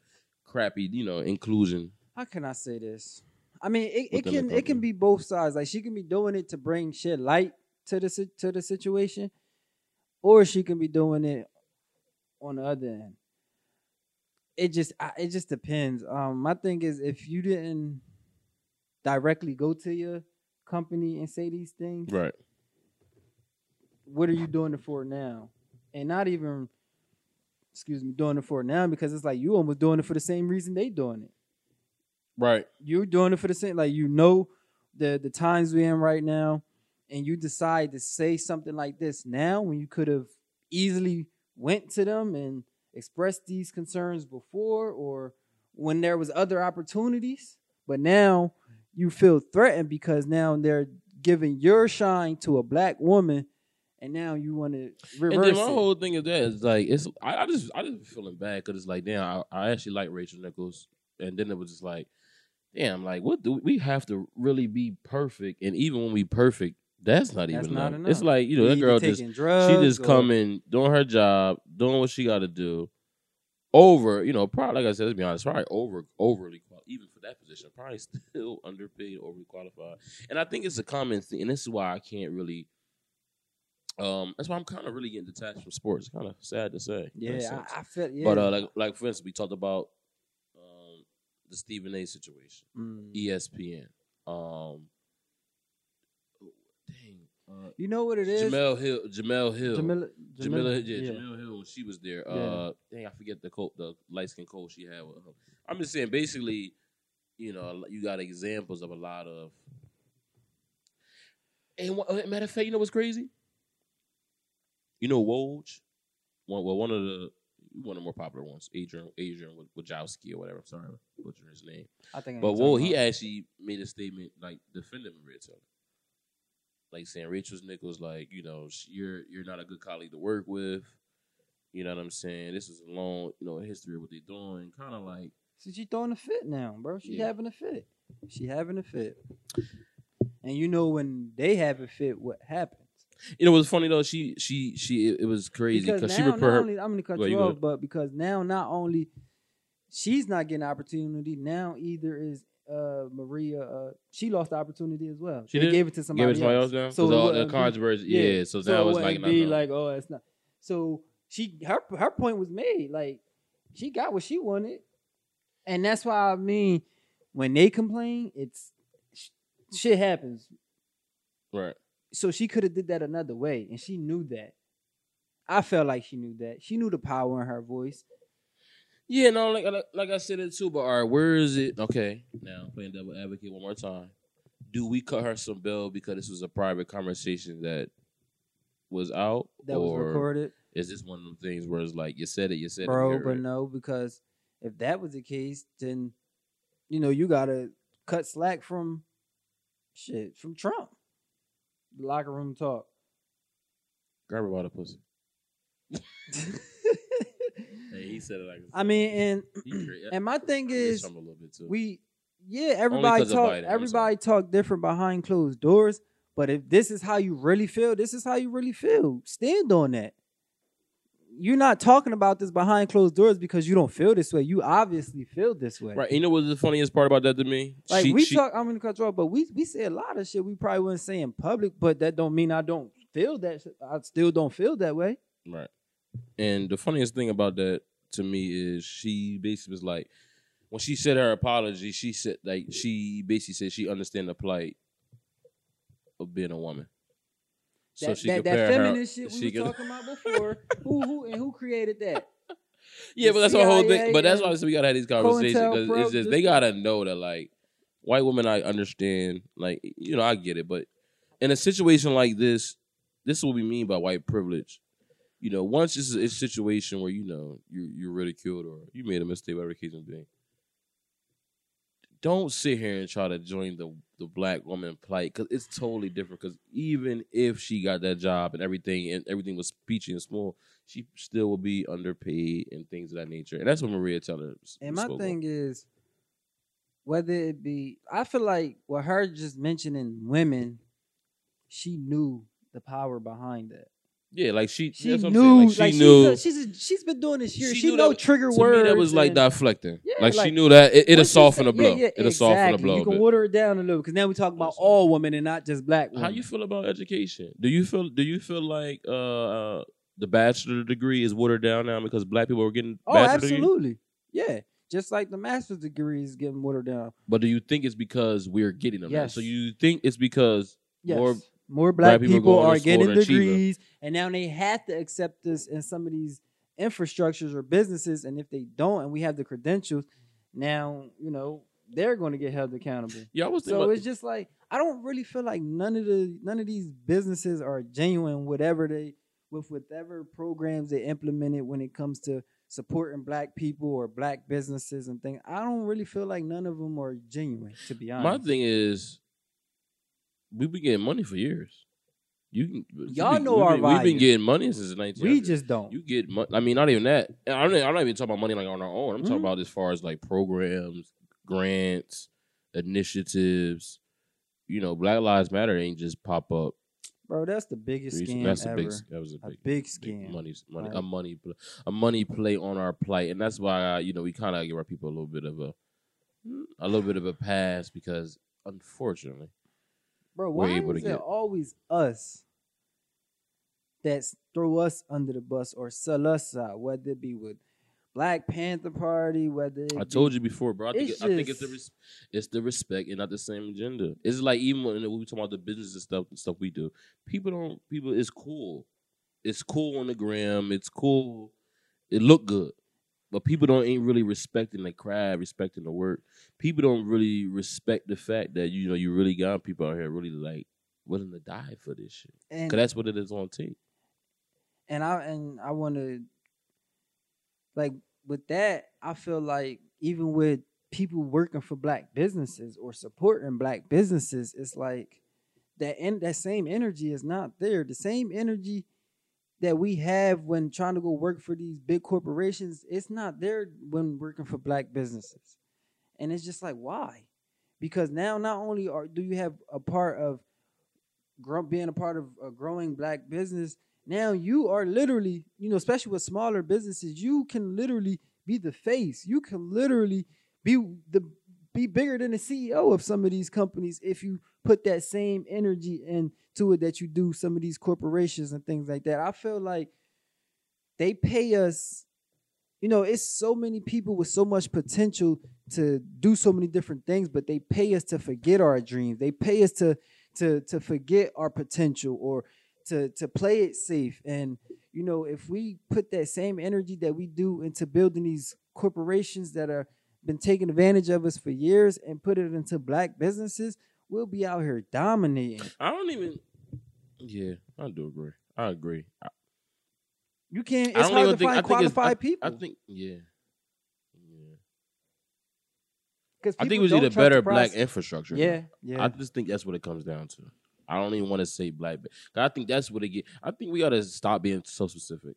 crappy you know inclusion. how can I say this? I mean, it, it can it can be both sides. Like she can be doing it to bring shit light to the to the situation, or she can be doing it on the other end. It just it just depends. Um, my thing is if you didn't directly go to your company and say these things, Right. what are you doing it for now? And not even, excuse me, doing it for now because it's like you almost doing it for the same reason they doing it Right. you're doing it for the same like you know the the times we're in right now and you decide to say something like this now when you could have easily went to them and expressed these concerns before or when there was other opportunities but now you feel threatened because now they're giving your shine to a black woman and now you want to reverse And then my it. whole thing is that is like it's I, I just I just feeling bad because it's like damn I, I actually like Rachel Nichols and then it was just like damn like what do we have to really be perfect and even when we perfect that's not That's even not enough. enough. It's like you know that either girl just taking she just or- coming doing her job doing what she got to do over you know probably like I said let's be honest probably over overly qual- even for that position probably [LAUGHS] still underpaid overly qualified and I think it's a common thing and this is why I can't really. Um, that's why I'm kind of really getting detached from sports. Kind of sad to say. in a yeah sense. I, I feel yeah But uh, like like for instance, we talked about um, the Stephen A. situation, Mm. ESPN. Um, uh, you know what it is Jemele Hill, Jemele Hill, Jamila, Jamila, yeah, yeah. Jemele Hill. When she was there, Yeah. uh, dang, I forget the coat, the light skin coat she had with her. I'm just saying, basically, you know, you got examples of a lot of. And what, uh, matter of fact, you know what's crazy? You know Woj, one well one of the one of the more popular ones, Adrian Adrian Wojowski or whatever. I'm sorry, butchering his name. I think But Woj, he actually made a statement like defending Maria Taylor. Like saying Rachel's Nichols, like you know, you're you're not a good colleague to work with. You know what I'm saying? This is a long, you know, history of what they're doing. Kind of like, So she throwing a fit now, bro. She Yeah. having a fit. She having a fit. And you know when they have a fit, what happens? you know, what's funny though? She she she it, it was crazy Because because she now, referred her. only I'm gonna cut Go you off, but because now not only she's not getting opportunity, now either is uh Maria. Uh, she lost the opportunity as well. She they gave it to Give somebody it to somebody else else. now. So So all the wouldn't be- controversy, yeah. yeah. So, So now it it's like wouldn't be like, oh, it's not. So she her her point was made. Like she got what she wanted, and that's why I mean, when they complain, it's sh- shit happens. right. So she could have did that another way, and she knew that. I felt like she knew that. She knew the power in her voice. Yeah, no, like like, like I said it too. But all right, where is it? Okay, now playing devil advocate one more time. Do we cut her some bill because this was a private conversation that was out, That was recorded, is this one of them things where it's like you said it, you said it, we bro. But it? no, because if that was the case, then you know you gotta cut slack from shit from Trump. Locker room talk. grab her by the pussy. [LAUGHS] He said it like I mean, and [CLEARS THROAT] and my thing is, a little bit too. we yeah, everybody talk, Biden, everybody talk different behind closed doors. But if this is how you really feel, this is how you really feel. Stand on that. You're not talking about this behind closed doors because you don't feel this way. You obviously feel this way. right. You know what's the funniest part about that to me? Like She- we she- talk, I'm gonna cut you off, but we we say a lot of shit we probably wouldn't say in public, but that don't mean I don't feel that. I still don't feel that way. Right. And the funniest thing about that to me is she basically was like, when she said her apology, she said like she basically said she understand the plight of being a woman. So That, she that, that compared her- feminist shit we she were talking about before. who who and who created that? [LAUGHS] Yeah, the but that's the whole thing. But that's why I and said we gotta have these conversations because it's just just- they gotta know that like white women I understand, like you know, I get it, but in a situation like this, this is what we mean by white privilege. You know, once it's a, it's a situation where you know you you're ridiculed or you made a mistake, whatever the case may be. Don't sit here and try to join the the black woman plight because it's totally different. Because even if she got that job and everything and everything was peachy and small, she still will be underpaid and things of that nature. And that's what Maria s- And my on. thing is, whether it be, I feel like with her just mentioning women, she knew the power behind that. Yeah, like she, She that's what I'm knew, saying. Like she like knew. she's a, she's a, she's been doing this year. She She, know that- trigger to words. me, that was like and- deflecting. Yeah, like, she knew that it, it'll soften the blow. Yeah, yeah, it'll soften the exactly. blow. You can water it down a little because now we talk about all women and not just black women. How you feel about education? Do you feel do you feel like uh, uh the bachelor degree is watered down now because black people are getting Oh, bachelor degree? absolutely. Yeah, just like the master's degree is getting watered down. But do you think it's because we're getting them? now? Yes. So you think it's because Yes. more More black, people people, are getting degrees, and now they have to accept this in some of these infrastructures or businesses. And if they don't, and we have the credentials, now you know they're going to get held accountable. yeah, I was So it's just like I don't really feel like none of the none of these businesses are genuine. Whatever they with whatever programs they implemented when it comes to supporting black people or black businesses and things, I don't really feel like none of them are genuine. To be honest, my thing is we've been getting money for years. You can Y'all we- know we've our been, We've been getting money since the 1900s. we just don't. You get money. I mean, not even that. I'm not, I'm not even talking about money like on our own. I'm talking Mhm. about as far as like programs, grants, initiatives. You know, Black Lives Matter ain't just pop up. Bro, that's the biggest scam That's a big. That was a a big, big scam. money, money, a money, a money play on our plight, and that's why you know we kind of give our people a little bit of a, a little bit of a pass because unfortunately, Bro, we're why able to is it get- always us that throw us under the bus or sell us out? Whether it be with Black Panther Party, whether it I be- told you before, bro. I think, It's it, I think it's the res- it's the respect and not the same agenda. It's like even when we talk about the business and stuff and stuff we do, people don't people. It's cool. It's cool on the gram. It's cool. It look good, but people don't ain't really respecting the craft, respecting the work. People don't really respect the fact that you know you really got people out here really like willing to die for this shit. and, Cause that's what it is on tape. and I and I want to like with that. I feel like even with people working for black businesses or supporting black businesses, it's like that And that same energy is not there. The same energy that we have when trying to go work for these big corporations, it's not there when working for black businesses. And it's just like why? Because now not only are do you have a part of being a part of a growing black business, now you are literally, you know, especially with smaller businesses, you can literally be the face. You can literally be the be bigger than the CEO of some of these companies if you put that same energy into it that you do some of these corporations and things like that. I feel like they pay us, you know, it's so many people with so much potential to do so many different things, but they pay us to forget our dreams. They pay us to to to forget our potential or to to play it safe. And you know, if we put that same energy that we do into building these corporations that are been taking advantage of us for years and put it into black businesses, we'll be out here dominating. I don't even. Yeah, I do agree. I agree. I, You can't. I It's don't hard even to think. I find think it's. qualified I, people. I think. Yeah. Yeah. 'cause I think we need was don't either trust better black infrastructure. Yeah, yeah. I just think that's what it comes down to. I don't even want to say black. but I think that's what it get. I think we got to stop being so specific.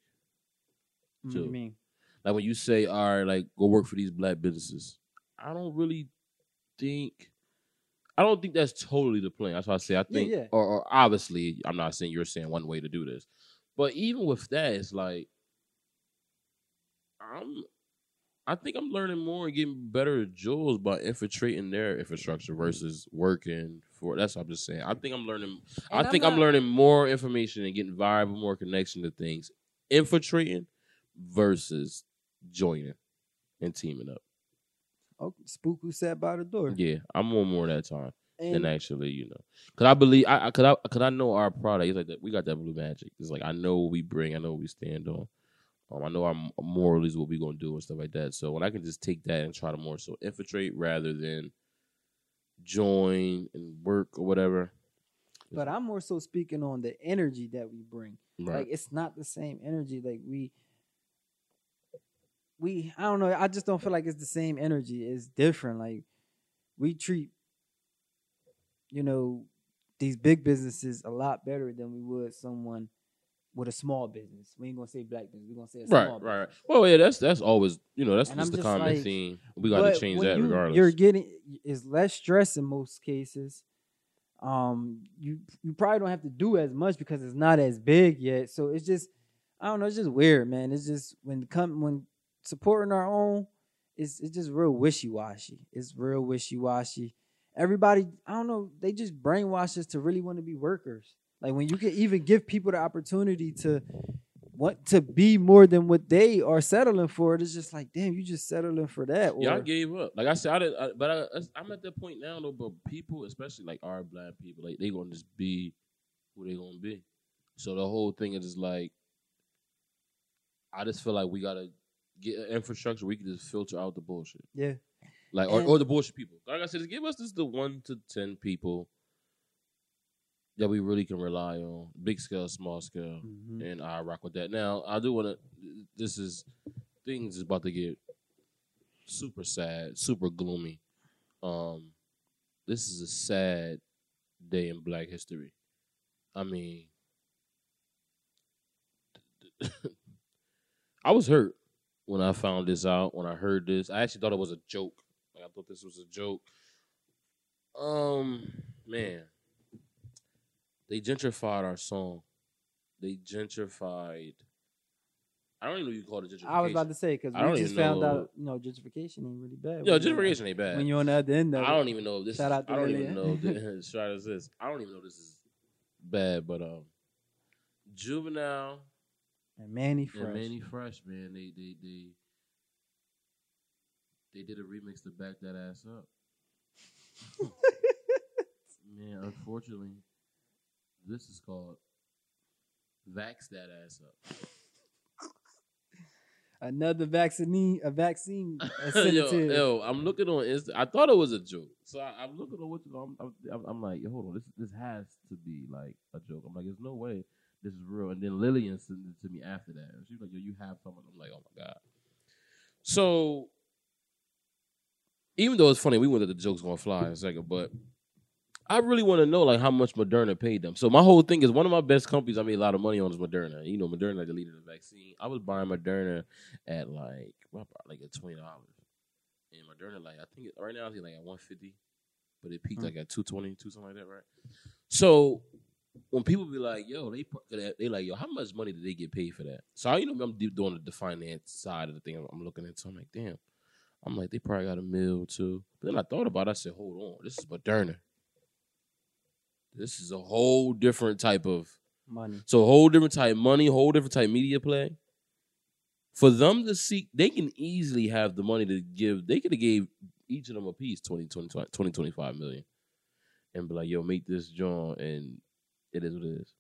Mm, what do you mean? Like when you say, "All right, like go work for these black businesses," I don't really think. I don't think that's totally the plan. That's why I say I think, yeah. Or, or obviously, I'm not saying you're saying one way to do this, but even with that, it's like I'm. I think I'm learning more and getting better at Jules by infiltrating their infrastructure versus working for. That's what I'm just saying. I think I'm learning. And I I'm think I'm learning more information and getting viable, more connection to things, infiltrating versus joining and teaming up. Oh, spook who sat by the door. Yeah, I'm on more that time And than actually, you know, because I believe I, I, cause I, cause I know our product. It's like that. We got that blue magic. It's like I know what we bring. I know what we stand on. Um, I know our m- morals what we're gonna do and stuff like that. So when I can just take that and try to more so infiltrate rather than join and work or whatever. but I'm more so speaking on the energy that we bring. Right. Like it's not the same energy. Like we we I don't know, I just don't feel like it's the same energy. It's different. Like we treat you know these big businesses a lot better than we would someone with a small business. We ain't gonna say black business. We're gonna say a Right, small right, right. Well, yeah, that's that's always you know that's the common like- theme. We got to change that you, regardless. You're getting is less stress in most cases. Um, you you probably don't have to do as much because it's not as big yet. So it's just I don't know. It's just weird, man. It's just when come when supporting our own, it's it's just real wishy washy. It's real wishy washy. Everybody, I don't know. They just brainwash us to really want to be workers. Like when you can even give people the opportunity to want to be more than what they are settling for, it's just like, damn, you just settling for that. Or, Yeah, I gave up. Like I said, I did, I, but I, I'm at that point now though. But people, especially like our black people, like they gonna just be who they gonna be. So the whole thing is just like, I just feel like we gotta get an infrastructure. We can just filter out the bullshit, yeah. like or, And- or the bullshit people. Like I said, just give us just the one to ten people that we really can rely on, big scale, small scale Mhm. and I rock with that. Now, I do want to. This is things is about to get super sad, super gloomy. Um, this is a sad day in Black history. I mean, [LAUGHS] I was hurt when I found this out. When I heard this, I actually thought it was a joke. Like I thought this was a joke. Um, man, they gentrified our song. They gentrified. I don't even know you call it gentrification. I was about to say because I we just found know- out, you know, gentrification ain't really bad. When gentrification ain't bad. When you're on the other end of I don't even know if this. Shout is, out to I don't even know. This, [LAUGHS] shout out to this. I don't even know this is bad, but um, Juvenile And Mannie Fresh. and Mannie Fresh, man, they they they they did a remix to back that ass up. [LAUGHS] man, unfortunately, this is called "Vax That Ass Up." Another vaccine, a vaccine. [LAUGHS] yo, yo, I'm looking on Insta. I thought it was a joke, so I, I'm looking on what you know. I'm, I'm, I'm like, yo, hold on, this this has to be like a joke. I'm like, there's no way this is real. And then Lillian sent it to me after that. She was like, yo, you have something. I'm like, oh my god. So even though it's funny, we went that the joke's gonna fly in a second, but I really want to know like how much Moderna paid them. So my whole thing is one of my best companies I made a lot of money on is Moderna. You know, Moderna like the leader of the vaccine. I was buying Moderna at like what, like at twenty dollars, and Moderna like I think it, right now it's like at one fifty, but it peaked Mm. like at 220, 2 something like that, right? So when people be like, "Yo," they they like, "Yo, how much money did they get paid for that?" So I, you know, I'm deep doing the, finance side of the thing. I'm, I'm looking into. I'm like, damn. I'm like, they probably got a mill too. But then I thought about it. I said, hold on, this is Moderna. This is a whole different type of Money. so whole different type of money, whole different type of media play. For them to seek, they can easily have the money to give. They could have gave each of them a piece 20, 20, 20, 25 million and be like, yo, make this joint and it is what it is.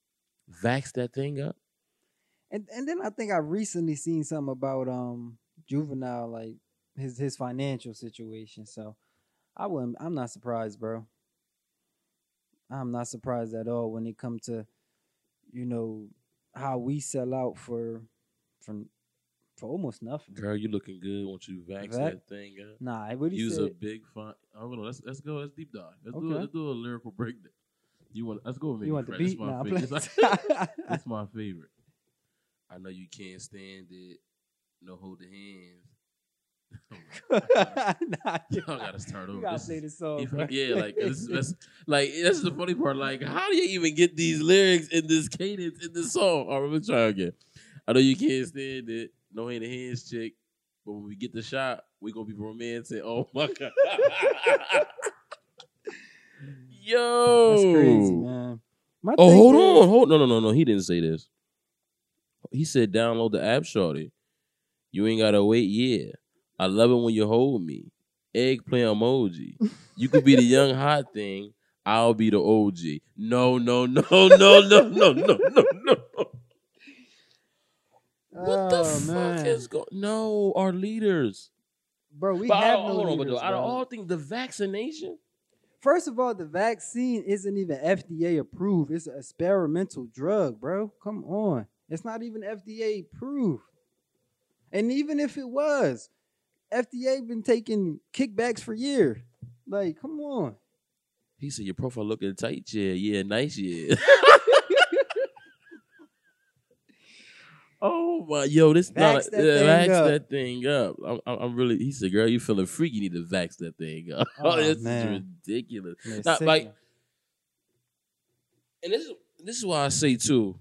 Vax that thing up. And and then I think I recently seen something about um juvenile like his his financial situation. So I wouldn't I'm not surprised, bro. I'm not surprised at all when it come to, you know, how we sell out for for for almost nothing. Girl, you looking good. Won't you vax that thing up? Nah, what he said. Use a big font. I don't know. Let's let's go. Let's deep dive. Let's do Okay. let's do a lyrical breakdown. You want? Let's go with me. You want the beat? Nah, I'm favorite. That's [LAUGHS] my favorite. I know you can't stand it. No hold the hands. [LAUGHS] Oh [LAUGHS] nah, Y'all gotta start you over. gotta This play song. yeah, like this is that's, like this is the funny part. Like, how do you even get these lyrics in this cadence in this song? All right, let me try again. I know you can't stand it. No hand in hands, chick. But when we get the shot, we gonna be romantic. Oh my god. Yo, That's crazy, man. My Oh, hold is- on, hold no, no, no, no. He didn't say this. He said download the app, shorty. You ain't gotta wait. Yeah, I love it when you hold me. Eggplant emoji. You could be the young hot thing. I'll be the OG. No, no, no, no, no, no, no, no, no. What the Oh, fuck man. is going? No, our leaders. bro? We but have don't- no hold on, but leaders, though, out of bro. all things, the vaccination. First of all, the vaccine isn't even FDA approved. It's an experimental drug, bro. Come on. It's not even FDA approved. And even if it was, FDA been taking kickbacks for years. Like, come on. He said your profile looking tight, yeah, yeah, nice, yeah. [LAUGHS] my, yo, this Vax not that yeah, thing vax up. that thing up. I'm, I'm really. He said, girl, you feeling freaky? You need to vax that thing up. [LAUGHS] Oh, this man. is ridiculous. Man, Not like- And this is this is why I say too.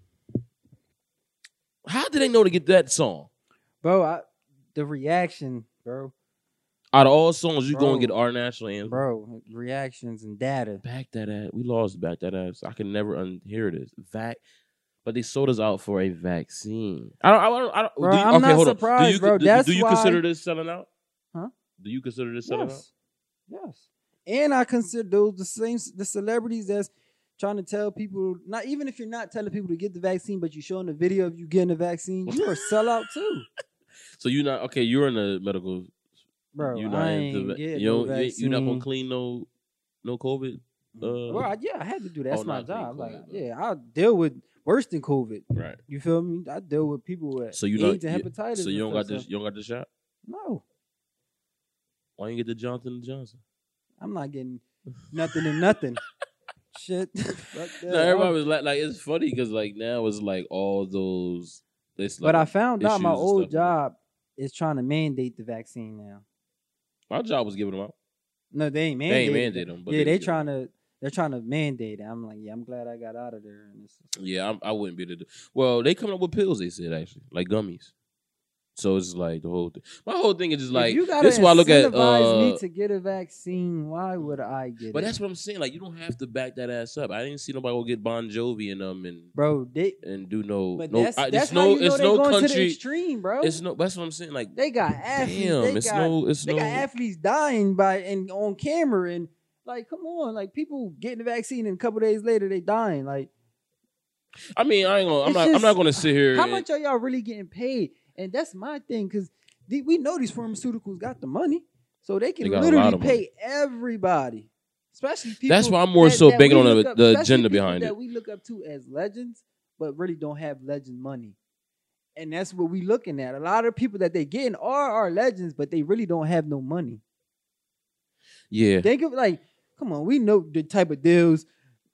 How did they know to get that song? bro, I, the reaction, bro, Out of all songs, you Bro. gonna get our national anthem. bro, reactions and data. Back that ass. We lost back that ass. I can never unhear this. Vac but they sold us out for a vaccine. I don't I don't, I don't Bro, do you, I'm okay, not hold on. surprised, do you, bro. Do, That's do you why- consider this selling out? Huh? Do you consider this selling out? Yes. Yes. And I consider those the same the celebrities that's trying to tell people not even if you're not telling people to get the vaccine, but you're showing the video of you getting the vaccine, you are a sellout too. [LAUGHS] So you're not okay, you're in the medical Bro, you I not ain't into va- getting you no ain't- you're not gonna clean no no COVID. Uh, well, yeah, I had to do that. That's oh, my job. Like, yeah, I deal with worse than COVID. right. You feel me? I deal with people with So you AIDS don't and hepatitis. So you don't got this you don't got the shot? No, Why you get the Johnson and Johnson? I'm not getting nothing and nothing. [LAUGHS] Shit. [LAUGHS] No, everybody was like, like it's funny because like now it's like all those. It's like but I found out my old job is trying to mandate the vaccine now. my job was giving them out. No, they ain't mandated. They ain't it. mandate them, but yeah, they giving trying to they're trying to mandate it. I'm like, yeah, I'm glad I got out of there. And it's, them. Yeah, I'm, I wouldn't be able to. Do, well, they coming up with pills. They said actually, like gummies. So it's like the whole thing. My whole thing is just like if you gotta this is why I look at. incentivize me Uh, to get a vaccine. Why would I get but it? that's what I'm saying. Like you don't have to back that ass up. I didn't see nobody go get Bon Jovi and them and bro. They, and do no but no. that's I, that's no it's no going to the country. extreme, bro. It's no. That's what I'm saying. Like they got athletes. damn, they it's got no. It's they no. got athletes dying by and on camera and like, come on, like people getting the vaccine and a couple days later they dying. Like, I mean, I ain't gonna. I'm not. I'm not gonna sit here. how and- much are y'all really getting paid? And that's my thing because we know these pharmaceuticals got the money, so they can They got a lot literally money. pay everybody, especially people. That's why I'm more that- so that banking on the, up- the agenda behind that it. we look up to as legends, but really don't have legend money. And that's what we looking at. A lot of people that they getting are our legends, but they really don't have no money. Yeah, Think of like Come on, we know the type of deals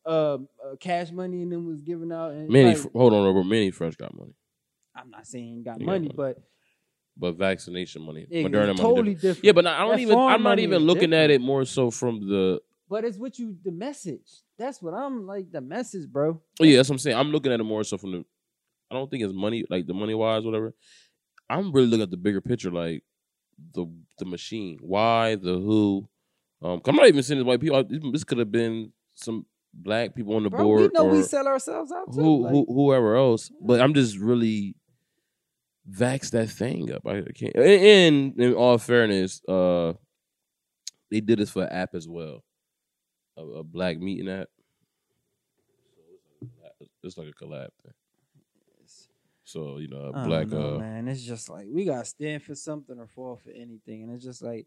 uh, uh cash money and them was giving out. And Mannie, like, hold on, Robert. Mannie Fresh got money, I'm not saying got Yeah, money, but- but vaccination money, it- Moderna it's money. totally different. different. Yeah, but I don't That even. I'm not even looking at it more so from the. but it's what you the message. That's what I'm like. The message, bro. Oh yeah, that's what I'm saying. I'm looking at it more so from the. I don't think it's money, like the money wise, whatever. I'm really looking at the bigger picture, like the the machine, why, the who. Um, I'm not even saying it's white people. This could have been some black people on the Bro, board, we know we sell ourselves out too. who, like, who whoever else. But I'm just really vax that thing up. I can't. And in all fairness, uh, they did this for an app as well, a, a black meeting app. It's like a collab thing. So you know, black. know, uh, man. It's just like we gotta stand for something or fall for anything, and it's just like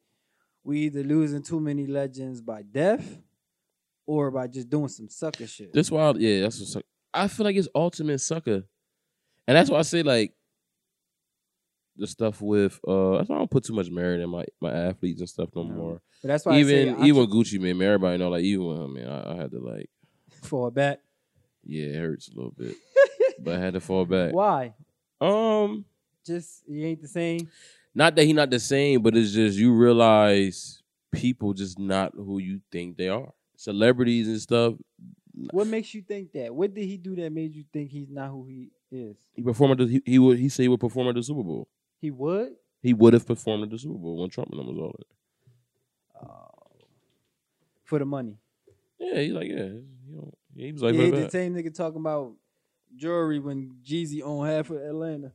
we either losing too many legends by death or by just doing some sucker shit. This wild, yeah. That's what's. like- I feel like it's ultimate sucker, and that's why I say like the stuff with. uh That's why I don't put too much merit in my my athletes and stuff no No. more. but that's why even I say even Gucci Mane, man, everybody know like even with him, man, I, I had to like, [LAUGHS] fall back. yeah, it hurts a little bit, [LAUGHS] but I had to fall back. Why? Um, Just you ain't the same. Not that he not the same, but it's just you realize people just not who you think they are. Celebrities and stuff. What makes you think that? What did he do that made you think he's not who he is? He performed. At the, he, he would. He said he would perform at the Super Bowl. He would. He would have performed at the Super Bowl when Trump and them was all there. Oh, for the money. Yeah, he's like, yeah, you know, he was like, yeah, "Blah, the blah." same nigga talking about jewelry when Jeezy owned half of Atlanta.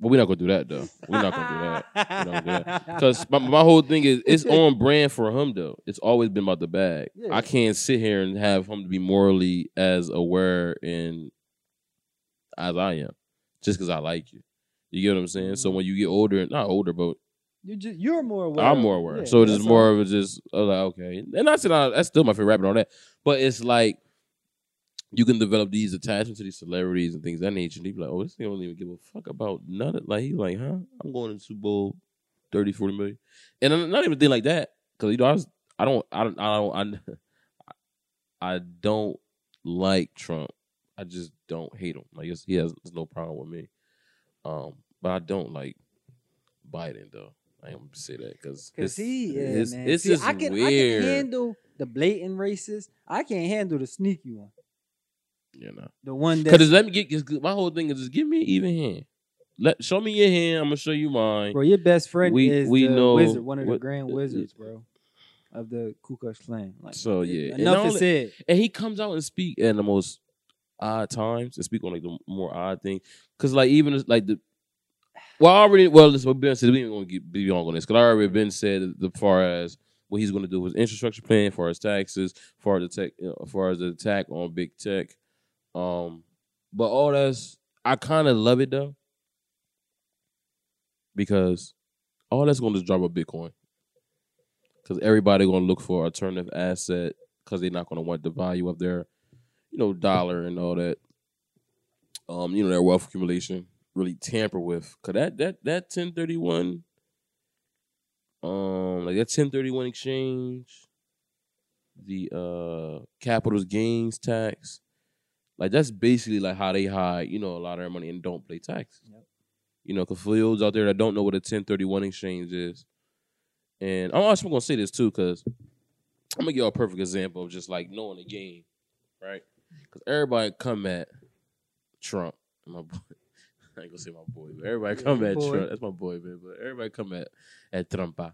But we're not gonna do that though. We're not gonna do that. We're not gonna do that. Because my, my whole thing is it's on brand for him though. It's always been about the bag. Yeah. I can't sit here and have him to be morally as aware and as I am, just because I like you. You get what I'm saying? So Mhm. when you get older, not older, but You just you're more aware. I'm more aware. Yeah, so it's more all. of a just uh, like okay, and I said uh, that's still my favorite rapper on that, but it's like you can develop these attachments to these celebrities and things that nature. And you be like, oh, this nigga don't even give a fuck about nothing. Like he like, huh? I'm going to Super Bowl 30, 40 million, and I'm not even think like that because you know I was I don't I don't I don't I, [LAUGHS] I don't like Trump. I just don't hate him. Like he has no problem with me. Um, but I don't like Biden though. I am say that because Cause he, yeah, it's, man. it's See, just I can, weird. I can handle the blatant racist. I can't handle the sneaky one. You know, The one that, because let me get 'cause my whole thing is just give me an even hand. Let show me your hand. I'm gonna show you mine. bro, your best friend We- is we the know wizard, one of the what- grand wizards, bro, of the Ku Klux Klan. Like, So, yeah. And enough all is that- said. and he comes out and speak at the most odd times and speak on like the more odd thing. Cause like even like the well, I already well, this what Ben said. We ain't gonna get be on this because I already been said the far as what he's gonna do with his infrastructure plan, far as taxes, far as the tech, you know, far as the attack on big tech. Um, but all that's I kind of love it though because all that's gonna just drop a Bitcoin because everybody gonna look for alternative asset because they're not gonna want the value of their you know dollar and all that. Um, you know their wealth accumulation really tamper with because that that that ten thirty one. Um, like that ten thirty one exchange, the uh capital's gains tax, like that's basically like how they hide, you know, a lot of their money and don't pay taxes. Yep. You know, because for those out there that don't know what a ten thirty one exchange is, and I'm also gonna say this too, because I'm gonna give you a perfect example of just like knowing the game, right? Because everybody come at Trump, my boy. [LAUGHS] I ain't gonna say my boy, but everybody Yeah, come at boy. Trump. That's my boy, man. But everybody come at at Trumpa.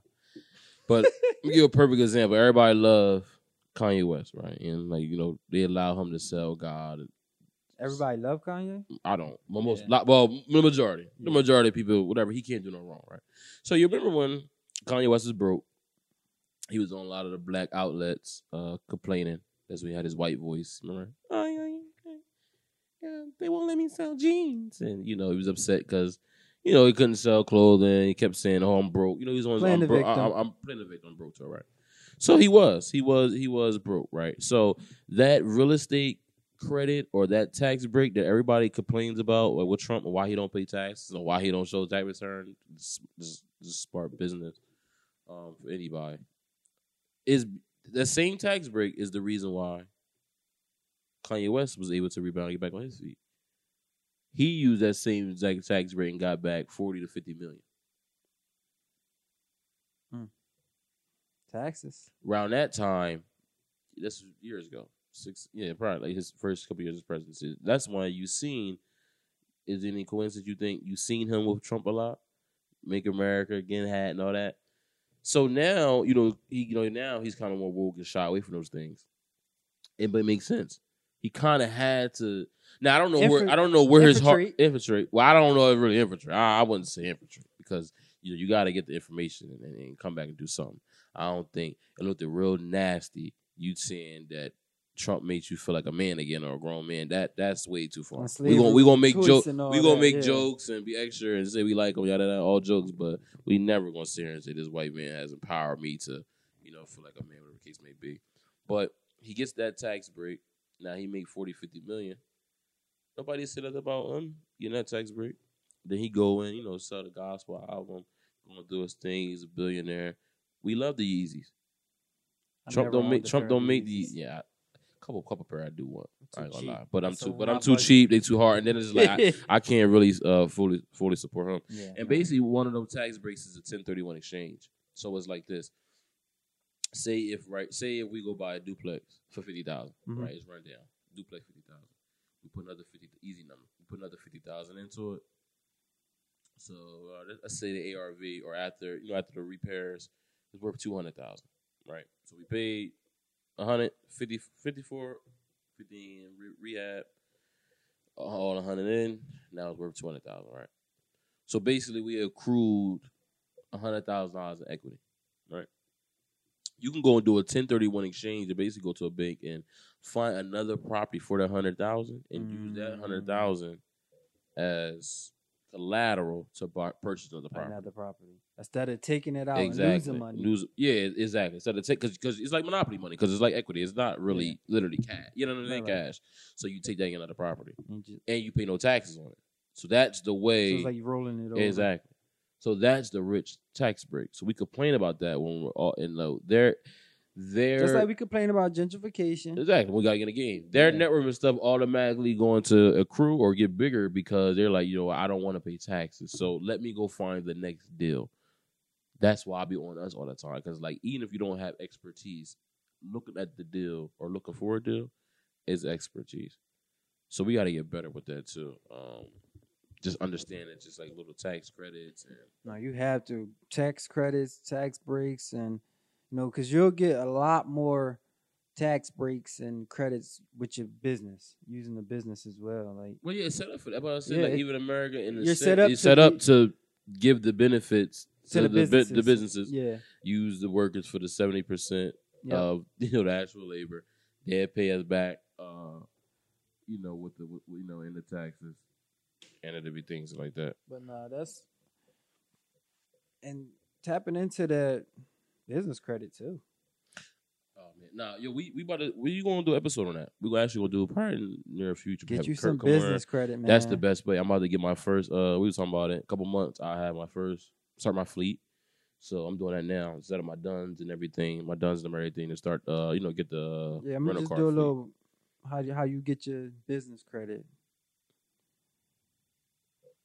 But let me give you a perfect example. Everybody love Kanye West, right? And like you know, they allow him to sell God. Everybody love Kanye. I don't. Well, most, Yeah. lot- well, the majority, the majority of people, whatever. He can't do no wrong, right? So you remember when Kanye West was broke? He was on a lot of the black outlets uh, complaining. That's when he had his white voice. Remember? Oh, yeah, yeah, yeah, they won't let me sell jeans, and you know he was upset because you know he couldn't sell clothing. He kept saying, "Oh, I'm broke." You know, he was on Playing I'm, the bro-. I, am playing the victim. I'm broke, too, right? So he was, he was, he was broke, right? So that real estate credit or that tax break that everybody complains about, like with Trump, why he don't pay taxes or why he don't show tax return, this is smart business um, for anybody. Is the same tax break is the reason why Kanye West was able to rebound and get back on his feet. He used that same exact tax break and got back forty to fifty million. Taxes. Around that time, this that's years ago. Six, yeah, probably like his first couple years of presidency. That's why you seen. Is any coincidence you think you seen him with Trump a lot? Make America again hat and all that. So now, you know, he you know now he's kind of more woke and shy away from those things. And but it makes sense. He kind of had to. Now I don't know where I don't know where his heart infiltrate. Well, I don't know if really infiltrate. I, I wouldn't say infiltrate because you know you got to get the information and, and come back and do something. I don't think it looked real nasty. You saying that Trump made you feel like a man again or a grown man. That that's way too far. We gonna we gonna make jokes. We gonna that, make yeah. jokes and be extra and say we like him, yada yada, all jokes. But we never gonna sit here and say this white man has empowered me to, you know, feel like a man, whatever the case may be. But he gets that tax break. Now he make 40, 50 million. Nobody said that about him getting that tax break. Then he go in, you know, sell the gospel album, gonna do his thing. He's a billionaire. We love the Yeezys. Trump don't make Trump don't make the yeah. Couple couple pair I do want. I ain't gonna cheap. lie, but I'm too but I'm too budget. cheap. They too hard, and then it's like I, [LAUGHS] I can't really uh fully fully support him. yeah, And basically, one of those tax breaks is a 1031 exchange. So it's like this. Say if right, say if we go buy a duplex for fifty thousand, Mhm. right? It's run down. Duplex fifty thousand. We put another fifty, easy number. We put another fifty thousand into it. So uh, let's say the ARV or after you know after the repairs is worth two hundred thousand, right? So we paid 100, 50, 54, 50 in re- rehab, all 100 in. Now it's worth 200,000, right? So basically, we accrued $100,000 in equity, right? You can go and do a 1031 exchange and basically go to a bank and find another property for that 100000 and use that Mm. 100000 as collateral to buy, purchase another the property. another property instead of taking it out Exactly. and losing money. Lose- yeah, exactly. Instead of take because it's like monopoly money because it's like equity. It's not really Yeah. literally cash. You know what I mean? Right. Cash. So you take that in another property And just- and you pay no taxes on it. So that's the way. so it's like you rolling it over. exactly. So that's the rich tax break. So we complain about that when we're all in low. They're they're Just like we complain about gentrification. Exactly. We gotta get a game. Their Yeah. network and stuff automatically going to accrue or get bigger because they're like, you know, I don't want to pay taxes. So let me go find the next deal. That's why I be on us all the time. Because like even if you don't have expertise, looking at the deal or looking for a deal is expertise. So we gotta get better with that too. Um just understand it, just like little tax credits and No, you have to tax credits, tax breaks, and you know, because you'll get a lot more tax breaks and credits with your business using the business as well. Like Well, yeah, it's set up for that. But I said, Yeah, like even America in the you're set, set up to set up be- to give the benefits to to the, the, bu- businesses, the businesses. Yeah, Use the workers for the seventy percent of [LAUGHS] you know the actual labor. They pay us back, uh, you know, with the with, you know in the taxes, and it'll be things like that. but nah, that's and tapping into that business credit too. Oh man, nah, yo, we we about to we gonna do an episode on that. We gonna actually gonna do a part in the near future. Get you Kurt some business credit, man. That's the best way. I'm about to get my first. Uh, we was talking about it. A couple months. I have my first start my fleet. So I'm doing that now instead of my duns and everything, my duns and everything to start. Uh, you know, get the Yeah, I'm rental gonna just car do a fleet. little how you, how you get your business credit.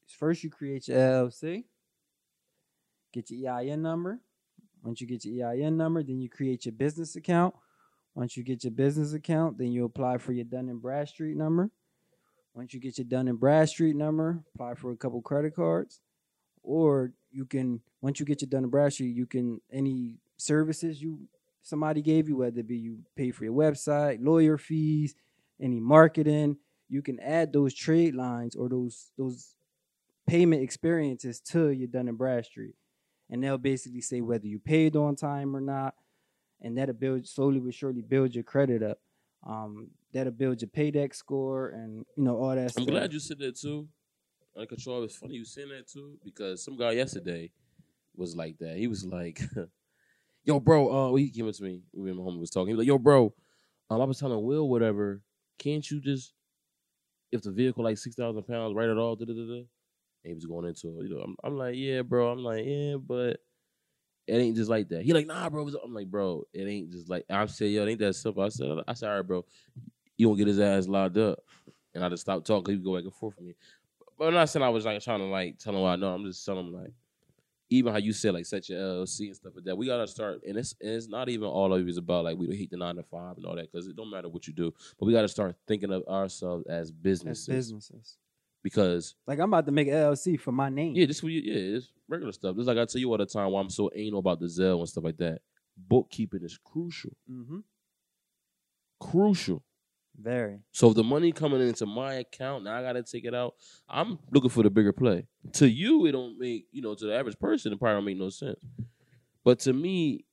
First, you create your LLC. Get your EIN number. Once you get your EIN number, then you create your business account. Once you get your business account, then you apply for your Dun and Bradstreet number. Once you get your Dun and Bradstreet number, apply for a couple credit cards. Or you can once you get your Dun and Bradstreet, you can any services you somebody gave you, whether it be you pay for your website, lawyer fees, any marketing, you can add those trade lines or those those payment experiences to your Dun and Bradstreet, and they'll basically say whether you paid on time or not, and that'll build slowly but surely build your credit up. Um, that'll build your paydex score and you know all that. I'm stuff. glad you said that too. Under control. It's funny you saying that too because some guy yesterday was like that. He was like, [LAUGHS] "Yo, bro," uh, he came up to me. Me and my homie was talking. He was like, "Yo, bro, um, I was telling Will, whatever. Can't you just, if the vehicle like six thousand pounds, write it all?" Da da da da. And he was going into it. You know, I'm, I'm like, "Yeah, bro." I'm like, "Yeah, but." it ain't just like that. He like, nah, bro. I'm like, bro, it ain't just like I'm saying, yo, it ain't that simple. I said, I said, all right, bro, you gonna get his ass locked up, and I just stopped talking. He would go back and forth with me. But I'm not saying I was like trying to like tell him what I know. I'm just telling him like, even how you said like set your LLC and stuff like that. We gotta start, and it's and it's not even all of it is about like we don't hate the nine to five and all that because it don't matter what you do, but we gotta start thinking of ourselves as As businesses businesses. Because Like I'm about to make LLC for my name. yeah, this what you, yeah, it's regular stuff. Just like I tell you all the time, why I'm so anal about the Zelle and stuff like that. Bookkeeping is crucial, Mm-hmm. crucial. Very. So if the money coming into my account, now I gotta take it out. I'm looking for the bigger play. To you, it don't make you know to the average person, it probably don't make no sense. But to me,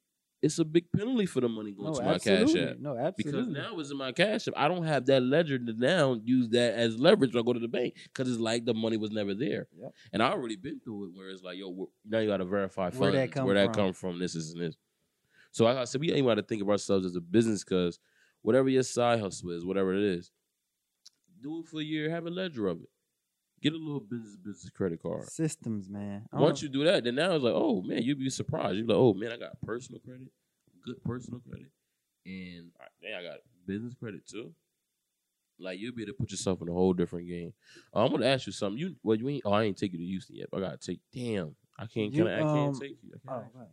it's a big penalty for the money going No, to my cash app. No, absolutely. Because now it's in my cash app. I don't have that ledger to now use that as leverage when I go to the bank because it's like the money was never there. Yep. And I already been through it where it's like, yo, now you got to verify Where that come where that from. come from, this is and this. So like I said, we ain't got to think of ourselves as a business because whatever your side hustle is, whatever it is, do it for a year, have a ledger of it. Get a little business business credit card. Systems, man. I Once you do that, then now it's like, oh man, you'd be surprised. You're like, oh man, I got personal credit, good personal credit, and I, man, I got business credit too. Like you'll be able to put yourself in a whole different game. Uh, I'm gonna ask you something. You well, you ain't. Oh, I ain't take you to Houston yet. But I gotta take. Damn, I can't. You, Can I, I can't um, take you. I Oh, can't right.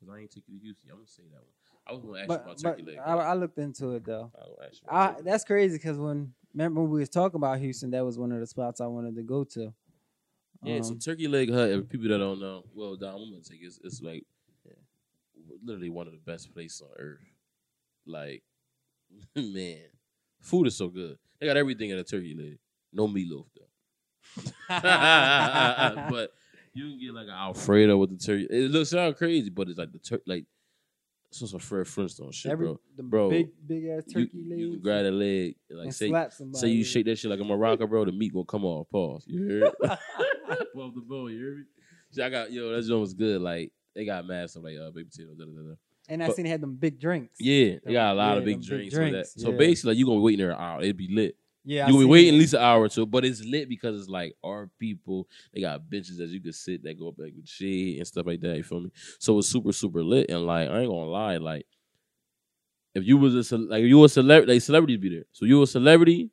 because I ain't take you to Houston. I'm gonna say that one. I was gonna ask but, you about turkey leg. I, I looked into it though. I ask you I, that's crazy because when remember when we was talking about Houston, that was one of the spots I wanted to go to. Yeah, so Um, Turkey Leg Hut. If people that don't know, well, Dom, I'm gonna take it. It's, it's like literally one of the best places on earth. Like, [LAUGHS] man, food is so good. They got everything in a turkey leg. No meatloaf though. [LAUGHS] but you can get like an Alfredo with the turkey. It looks sound crazy, but it's like the turkey, like some some Fred Flintstone shit, every bro. the Bro, big big ass You, turkey you legs can grab a leg, and, like and say slap somebody. say you shake that shit like a Morocco, bro. The meat gonna come off. Pause. You hear? it? [LAUGHS] [LAUGHS] Off the bone. You hear me? See, I got yo. That joint was good. Like they got mad stuff like uh, baked potato. Da, da, da, da. And I but- seen they had them big drinks. Yeah, they got a lot Yeah, of big them big drinks. for that. drinks, So yeah. basically, like, you gonna be waiting there an hour. It'd be lit. Yeah, you gonna be waiting at least an hour or two, but it's lit because it's like our people. They got benches that you could sit that go up like with shade and stuff like that. You feel me? So it's super super lit and like I ain't gonna lie, like if you was a ce- like if you a celebrity, like celebrities be there. So you a celebrity,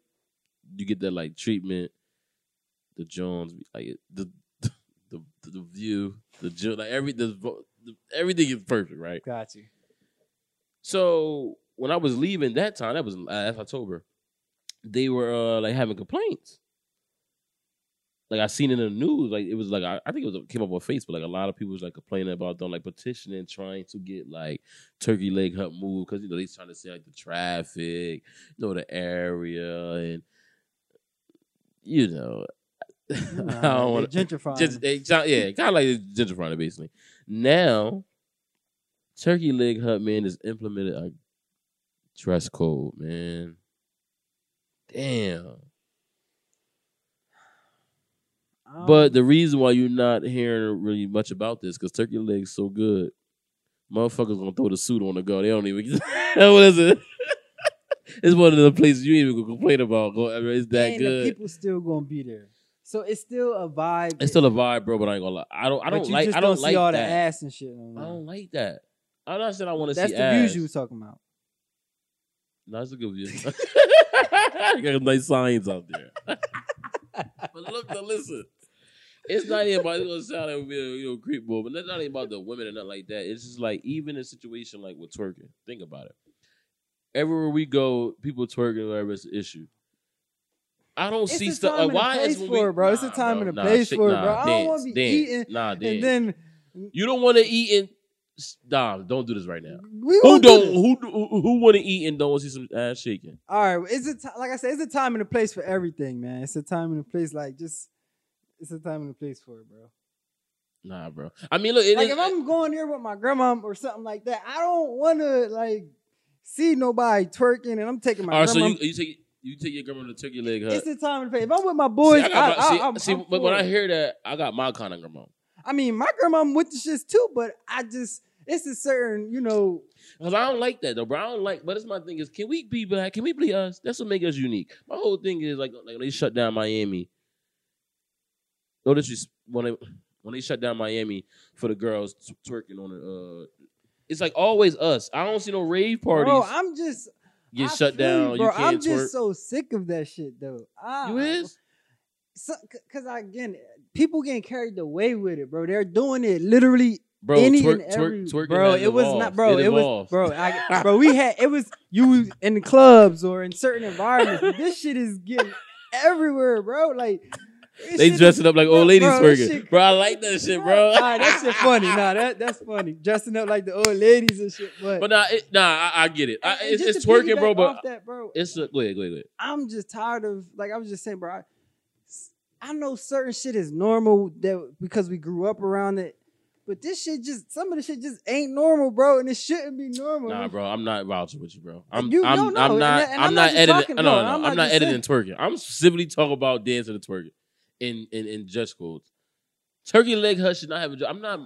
you get that like treatment. The Jones, like the the the, the view, the Jo- like every the, the everything is perfect, right? Got you. So when I was leaving that time, that was last October, they were uh, like having complaints. Like I seen it in the news, like it was like I, I think it was came up on Facebook. Like a lot of people was like complaining about them, like petitioning, trying to get like Turkey Leg Hut moved because you know they trying to say like the traffic, you know the area, and you know [LAUGHS] I don't want gentrifying. just they, yeah, kind of like gentrifying basically. Now, Turkey Leg Hut man has implemented a dress code, man. Damn. Um, But the reason why you're not hearing really much about this, because Turkey Leg's so good, motherfuckers gonna throw the suit on the go. They don't even. [LAUGHS] what is it? [LAUGHS] it's one of the places you ain't even complain about. Go, I mean, it's that and good. the people still gonna be there. So it's still a vibe. it's still a vibe, bro. But I ain't gonna lie. I don't. I don't like. just I don't see like all that. the ass and shit. I don't like that. I'm not saying I want to see That's the ass. views you was talking about. No, it's a good view. [LAUGHS] you got nice signs out there. [LAUGHS] but look, now listen. It's not even about it's gonna sound like we're you know creep but that's not even about the women and nothing like that. It's just like even a situation like with twerking. Think about it. Everywhere we go, people twerking, whatever it's an issue. I don't It's see stuff. Like, why is we, it, bro. It's a time bro. and a Nah, place for it, nah, bro. I don't wanna be dance. eating Nah, dance. And then you don't want to eat and Dom, don't do this right now. we Who do don't? this. Who who, who want to eat and don't want to see some ass shaking? All right, is it like I said, it's a time and a place for everything, man. It's a time and a place. Like just, it's a time and a place for it, bro. Nah, bro. I mean, look, it like is- if I'm going there with my grandma or something like that, I don't want to like see nobody twerking, and I'm taking my All right, so you you take you take your grandma to turkey leg hut. it's the time and place. If I'm with my boys, I I, got my- I, see, I'm, see, I'm but when I hear that, I got my kind of grandma. I mean, my grandma with the shits too, but I just it's a certain, you know, Cause I don't like that though, bro. I don't like. But it's my thing is, can we be black? Can we be us? That's what make us unique. My whole thing is like, like they shut down Miami. No, when they when they shut down Miami for the girls twerking on it. Uh, it's like always us. I don't see no rave parties Bro, I'm just get I shut down. bro. You I'm can't twerk. just so sick of that shit though. I, you is? so, cause I again, people getting carried away with it, bro. They're doing it literally Bro, any twerk, and every, twerk, bro. It was not, bro. It, was, bro. I, [LAUGHS] bro, we had it was you in the clubs or in certain environments. But this shit is getting everywhere, bro. Like They dressing is- up like old ladies bro, twerking. shit- Bro, I like that shit, bro. Nah, that shit funny. Nah, that that's funny. Dressing up like the old ladies and shit. But, But nah, it, nah, I, I get it. I, it's it's twerking, bro. But that, bro. it's a, go ahead, go ahead, go ahead. I'm just tired of like I was just saying, bro. I, I know certain shit is normal that because we grew up around it, but this shit just some of the shit just ain't normal, bro, and it shouldn't be normal. Nah, bro, I'm not vouching with you, bro. I'm You- I'm, no, no, I'm not that- and I'm, not, not editing. talking- no, no, I'm I'm, not not just editing twerking. I'm specifically talking about dancing and twerking in in in dress codes. Turkey Leg Hut should not have a. jo- I'm not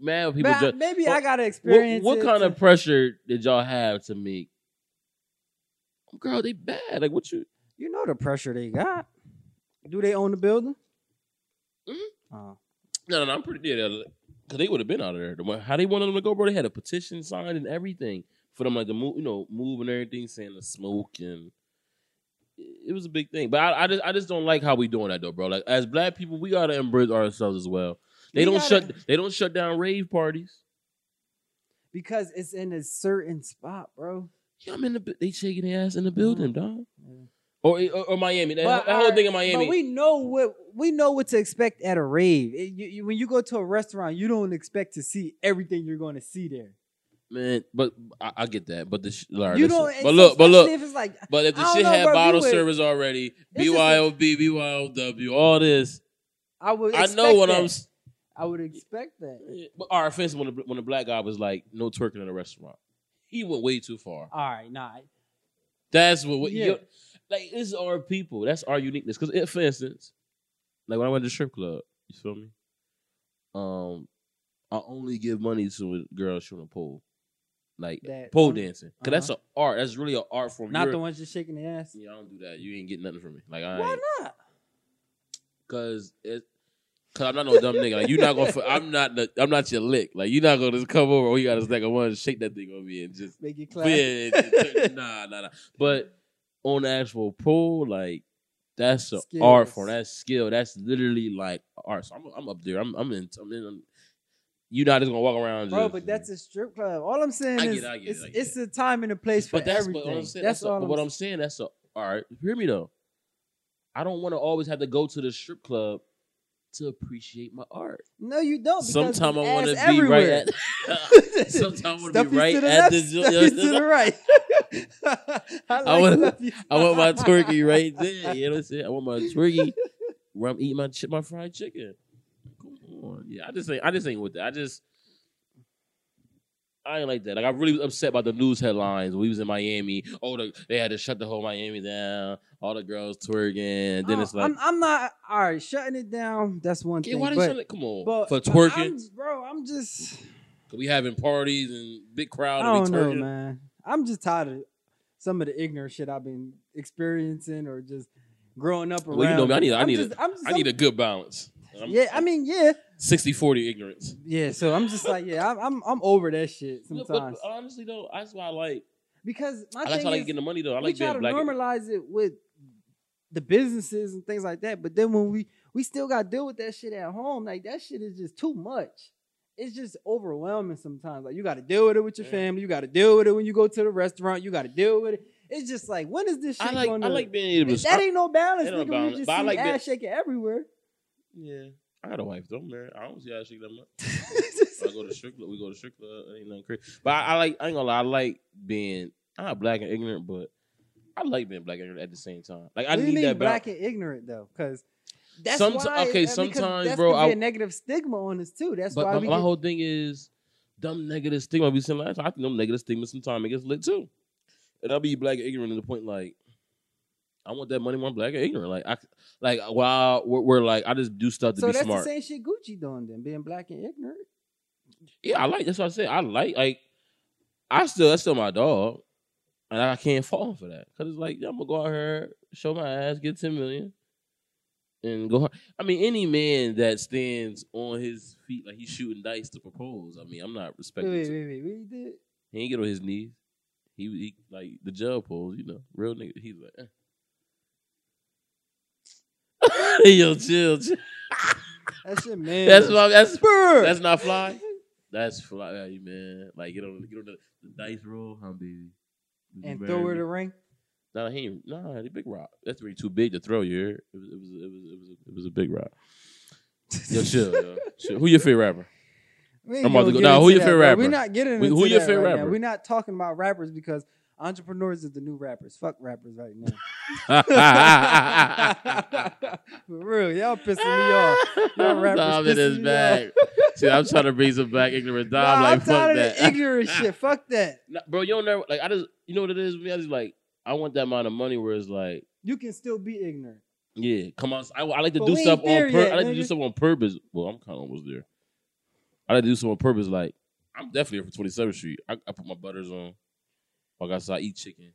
mad when people just. maybe what- I gotta What, experience. what it kind to- of pressure did y'all have to make? Girl, they bad. Like what you? You know the pressure they got. Do they own the building? Mhm. Oh. No, no, no I'm pretty. Yeah, because they would have been out of there. The one- How they wanted them to go, bro? They had a petition signed and everything for them, like the move, you know, move and everything, saying the smoke and it was a big thing. But I, I just, I just don't like how we doing that though, bro. Like as black people, we gotta embrace ourselves as well. They We don't gotta- shut, they don't shut down rave parties. because it's in a certain spot, bro. Yeah, I'm in the, they shaking their ass in the building, dog. Yeah. Or, or, or Miami. That, But, that whole alright, thing in Miami. But we know what we know what to expect at a rave. It- you- you- when you go to a restaurant, you don't expect to see everything you're going to see there. Man, but I, I get that. But the sh- Larry, you don't. but look, but look, if it's like But if the shit know, had bro, we bottle would- service already, It's BYOB, BYOW, all this, I would. I know what. I'm. I would expect that. But our offense when the, when the black guy was like, no twerking in a restaurant, he went way too far. All right, nah. That's what, what Yeah. Like. This is our people. That's our uniqueness. Because, for instance, like when I went to the strip club, you feel me? Um, I only give money to a girl shooting a pole, like That pole one- dancing, because that's an art. That's really an art form. Not You're- the ones just shaking their ass. Yeah, I don't do that. You ain't getting nothing from me. Like I Why not? Cause it, cause I'm not no dumb nigga. Like you're not gonna. I'm not. The, I'm not your lick. Like you're not gonna just come over. Oh, you got a stack of ones. Shake that thing on me and just. Make it [LAUGHS] Yeah, clap. it- nah, nah, nah. But on the actual pole, like that's an art form. That's skill. That's literally like art. So I'm, I'm up there. I'm, I'm in. I'm in. I'm, you not just gonna walk around, Bro, just- but that's a strip club. All I'm saying I is it, I get it, it's, it's a time and a place for But that's everything. what I'm saying. That's, That's, all. a, I'm what I'm saying. That's a all right. Hear me though. I don't want to always have to go to the strip club to appreciate my art. No, you don't. Sometimes I want to be right at. [LAUGHS] Sometimes I want to be right to the at left, the. to the [LAUGHS] right. [LAUGHS] I, like wanna- I want my turkey right there. You know what I'm saying? I want my turkey where I'm eating my my fried chicken. Come on, yeah. I just ain't. I just ain't with that. I just. I ain't like that. Like I really was upset about the news headlines. We was in Miami. Oh, the, they had to shut the whole Miami down. All the girls twerking. And then Oh, it's like, I'm, I'm not all right. Shutting it down. That's one yeah, thing. why they but, shut it? Come on, but- for twerking. I'm, bro, I'm just. we having parties and big crowd. I don't know, man. I'm just tired of some of the ignorant shit I've been experiencing or just growing up around. Well, you know me. I need. I need. just, a, just, I need a good balance. I'm, Yeah, I mean, yeah, 60-40 ignorance. yeah. So I'm just like, yeah, I'm, I'm, I'm over that shit [LAUGHS] No, sometimes but honestly though, that's why I like. because my I like thing how I like is, getting the money though. I we like try being to normalize it with the businesses and things like that. But then when we we still got to deal with that shit at home, like that shit is just too much. It's just overwhelming sometimes. Like you got to deal with it with your Yeah. family. You got to deal with it when you go to the restaurant. You got to deal with it. It's just like when is this shit I like. going I like being able to. that ain't no balance, Ain't no nigga. balance, We just but I see like ass that- shaking everywhere. Yeah, I got a wife though, man. I don't see how she that much. [LAUGHS] I go to strip club. We go to strip club. Ain't nothing crazy. But I, I like. I ain't gonna lie. I like being. I'm not black and ignorant, but I like being black and ignorant at the same time. Like I what do you need mean that black balance. and ignorant though? Because that's Somet- why. okay, uh, sometimes, that's bro, could be I- a negative stigma on us too. That's But why my, we my get- whole thing is dumb negative stigma. We saying last time. I think them negative stigma sometimes it gets lit too. And I'll be black and ignorant to the point like I want that money more black and ignorant. Like I like while we're, we're like I just do stuff to So be that's smart. the same shit Gucci doing then, being black and ignorant. Yeah, I like that's what I said. I like like I still that's still my dog. And I can't fall for that. Cause it's like, yeah, I'm gonna go out here, show my ass, get 10 million. and go hard. I mean, any man that stands on his feet like he's shooting dice to propose. I mean, I'm not Wait, respecting. wait, wait, wait. Did? He ain't get on his knees. He, he like the jail pose, you know, real nigga. He's like, eh. [LAUGHS] yo, chill, chill. That's your man. That's what, that's Spur. that's not fly. That's fly, man. Like get on get on the, the dice roll, huh, baby? You and throw her the ring. Nah, he ain't. Nah, the big rock. That's really too big to throw. You heard? It was. It was. It was. It was. A, it was a big rock. Yo, [LAUGHS] chill, yo. chill. Who your favorite rapper? I'm about to go- get nah, who your favorite rapper? We're not getting Who- into who your favorite right now. rapper? We're not talking about rappers because entrepreneurs is the new rappers. Fuck rappers right now. [LAUGHS] [LAUGHS] For real, y'all pissing me off. Y'all rappers Dom in pissing his me bag. See, I'm trying to bring some back ignorant Dom. Nah, like I'm fuck tired of that. the ignorant [LAUGHS] shit. Fuck that. Nah, bro, you don't never like. I just, you know what it is me. I just like, I want that amount of money where it's like, You can still be ignorant. yeah, come on. I, I like to But do stuff on purpose. yet, I like to do stuff on purpose. Well, I'm kind of almost there. I like to do stuff on purpose. Like, I'm definitely here for 27th Street. I, I put my butters on. Walk outside, eat chicken.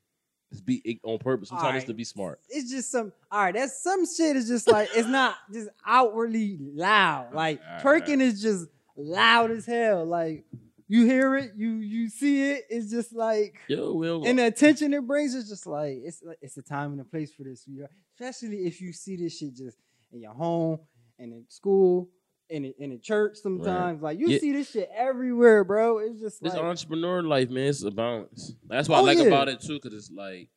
It's be ig- on purpose. Sometimes it's Alright. to be smart. It's just some. All right, that's some shit. Is just like it's not [LAUGHS] just outwardly loud. Like Alright, twerking is just loud as hell. Like you hear it, you you see it. It's just like Yo, Will. and the attention it brings is just like it's like it's a time and a place for this. Especially if you see this shit just in your home and in school. In a, in a church, sometimes like you Yeah. see this shit everywhere, bro. It's just This like entrepreneur life, man, it's a balance. That's what Oh, I like yeah. about it too, because it's like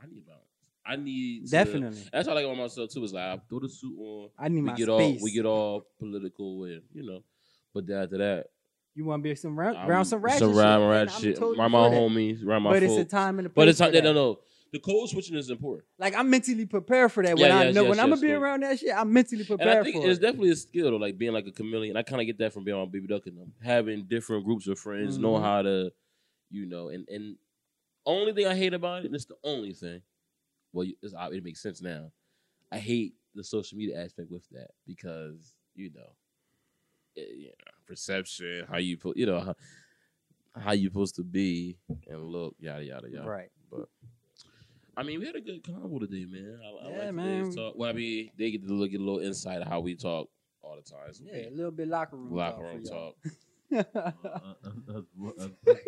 I need balance. I need to- definitely. That's what I like about myself too. Is like I throw the suit on. I need We my get space. all we get all political and you know, but then after that, You want to be some round, round some ratchet some shit. round and rat I'm shit. totally My my homies, around my But it's a time and a place. But it's. No, no, no. The code switching is important. Like I'm mentally prepared for that. When Yeah, I yes, know yes, when I'm gonna be yes. around that shit, I'm mentally prepared. And I think for it's it. definitely a skill though, like being like a chameleon. I kind of get that from being on Baby Duck and them, having different groups of friends, know Mhm. how to, you know, and and only thing I hate about it, and it's the only thing. Well, it's, it makes sense now. I hate the social media aspect with that because you know, eh, you know perception, how you put, you know, how, how you supposed to be and look, yada yada yada. Right. But I mean, we had a good convo today, man. I, I Yeah, like man. talk. Well, I mean, they get to look at a little insight of how we talk all the time. So Yeah, a little bit locker room locker talk. room talk. Uh, [LAUGHS] [LAUGHS]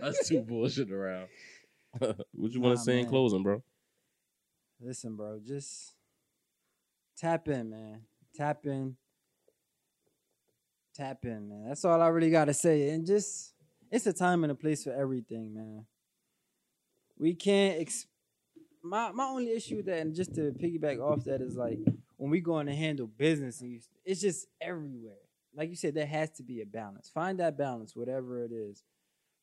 That's too bullshit around. [LAUGHS] what you want Nah, to say in closing, bro? Listen, bro, just tap in, man. Tap in. Tap in, man. That's all I really gotta say. And just it's a time and a place for everything, man. We can't ex- my my only issue with that, and just to piggyback off that is like when we going to handle business you, it's just everywhere. Like you said, there has to be a balance. Find that balance, whatever it is.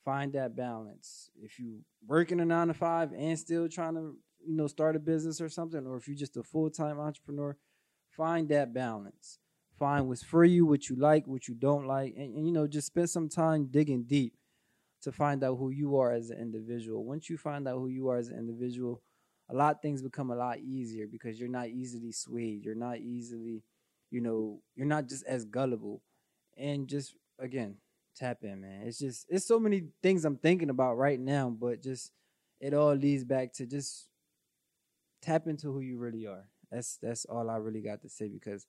Find that balance. If you working a nine to five and still trying to, you know, start a business or something, or if you're just a full time entrepreneur, find that balance. Find what's for you, what you like, what you don't like, and, and you know, just spend some time digging deep to find out who you are as an individual. Once you find out who you are as an individual, a lot of things become a lot easier because you're not easily swayed. You're not easily, you know, you're not just as gullible. And just again, tap in, man. It's just it's so many things I'm thinking about right now, but just it all leads back to just tap into who you really are. That's that's all I really got to say because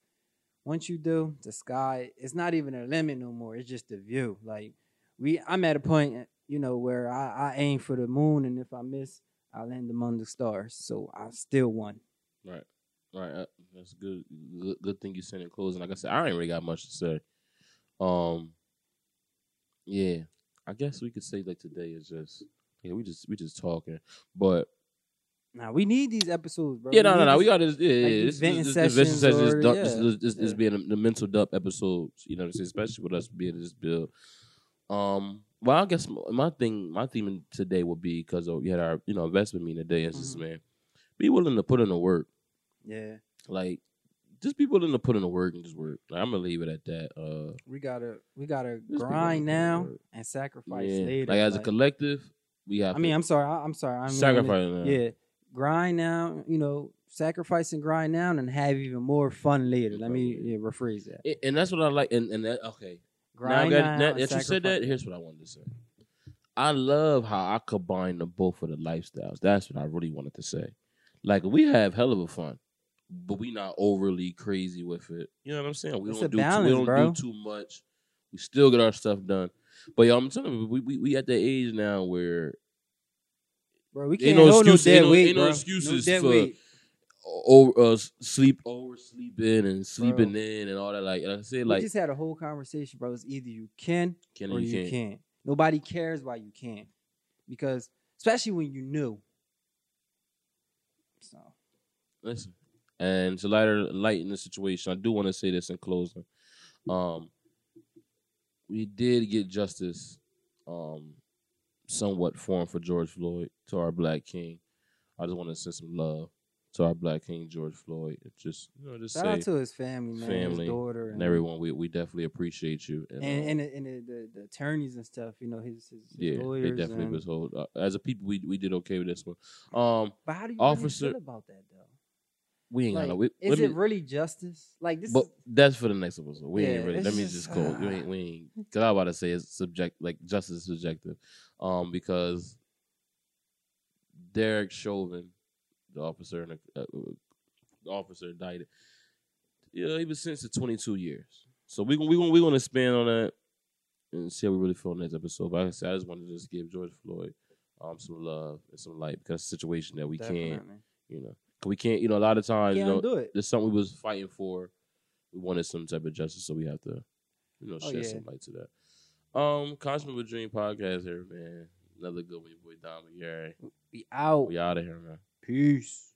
once you do, the sky it's not even a limit no more. It's just a view. Like we I'm at a point, you know, where I, I aim for the moon and if I miss, I land among the stars. So I still won. Right, right. Uh, that's good. good. Good thing you said in closing. Like I said, I ain't really got much to say. Um, yeah, I guess we could say like today is just yeah, we just we just talking, but Now we need these episodes, bro. yeah, no, no, no. We got this. Yeah, yeah. This, this, this, this, sessions this, this, dump, yeah, this, this, this, this yeah. being the mental dump episodes. You know, what I'm saying? especially with us being in this build. Um, well, I guess my- thing, my theme today would be because we had our you know investment meeting today. Is just Mhm. man, be willing to put in the work. Yeah, Like, just be willing to put in the work and just work. Like, I'm gonna leave it at that. Uh, we gotta we gotta Just be willing grind now and sacrifice yeah. later. Like as a collective, we have. I mean, I'm sorry. I, I'm sorry. I'm sacrifice. now. Yeah, grind now. You know, sacrifice and grind now, and have even more fun later. Let me yeah, rephrase that. A- and that's what I like. And and that okay. Grind now, that, that you said that, here's what I wanted to say. I love how I combine the both of the lifestyles. That's what I really wanted to say. Like we have hell of a fun but we not overly crazy with it. You know what I'm saying? We It's don't do balance, too, we don't bro. do too much. We still get our stuff done. But yo, I'm telling you, we we, we at the age now where Bro, we Ain't can't no hold excuse- no ain't no- weight, ain't no excuses dead for- weight. Over uh, sleep over sleeping and sleeping Bro. in and all that. Like, like I said, like we just had a whole conversation, bro. It's either you can can or you you can't. can't. Nobody cares why you can't, because especially when you knew. So Listen, and to lighter lighten the situation, I do want to say this in closing. Um, we did get justice, um, somewhat formed for George Floyd to our Black King. I just want to send some love to our Black King George Floyd. Just you know, just shout say out to his family, man, family his daughter, and and everyone, we we definitely appreciate you. and and, the, and the, the, the attorneys and stuff. You know, his his, his yeah, lawyers. they definitely and- was hold. Uh, as a people, we we did okay with this one. Um, But how do you Officer- feel about that though? we ain't Like, gonna. We, is let it really justice? Like this But is that's for the next episode. We ain't really. Let me just, just go. We uh, ain't. We [SIGHS] ain't. Cause I about to say it's subject. Like justice is subjective. Um, because Derek Chauvin, the officer and the, uh, the officer indicted. Know, he was sentenced to 22 years. So we we we gonna expand on that and see how we really feel next episode. But like I said, I just wanted to just give George Floyd um some love and some light because it's a situation that we can't. You know, we can't. You know, a lot of times, you know, do it. there's something we was fighting for. We wanted some type of justice, so we have to, you know, Oh, shed yeah. some light to that. Um, Consummate with Dream podcast here, man. Another good one, your boy Dom Gary. We out. We out of here, man. Peace.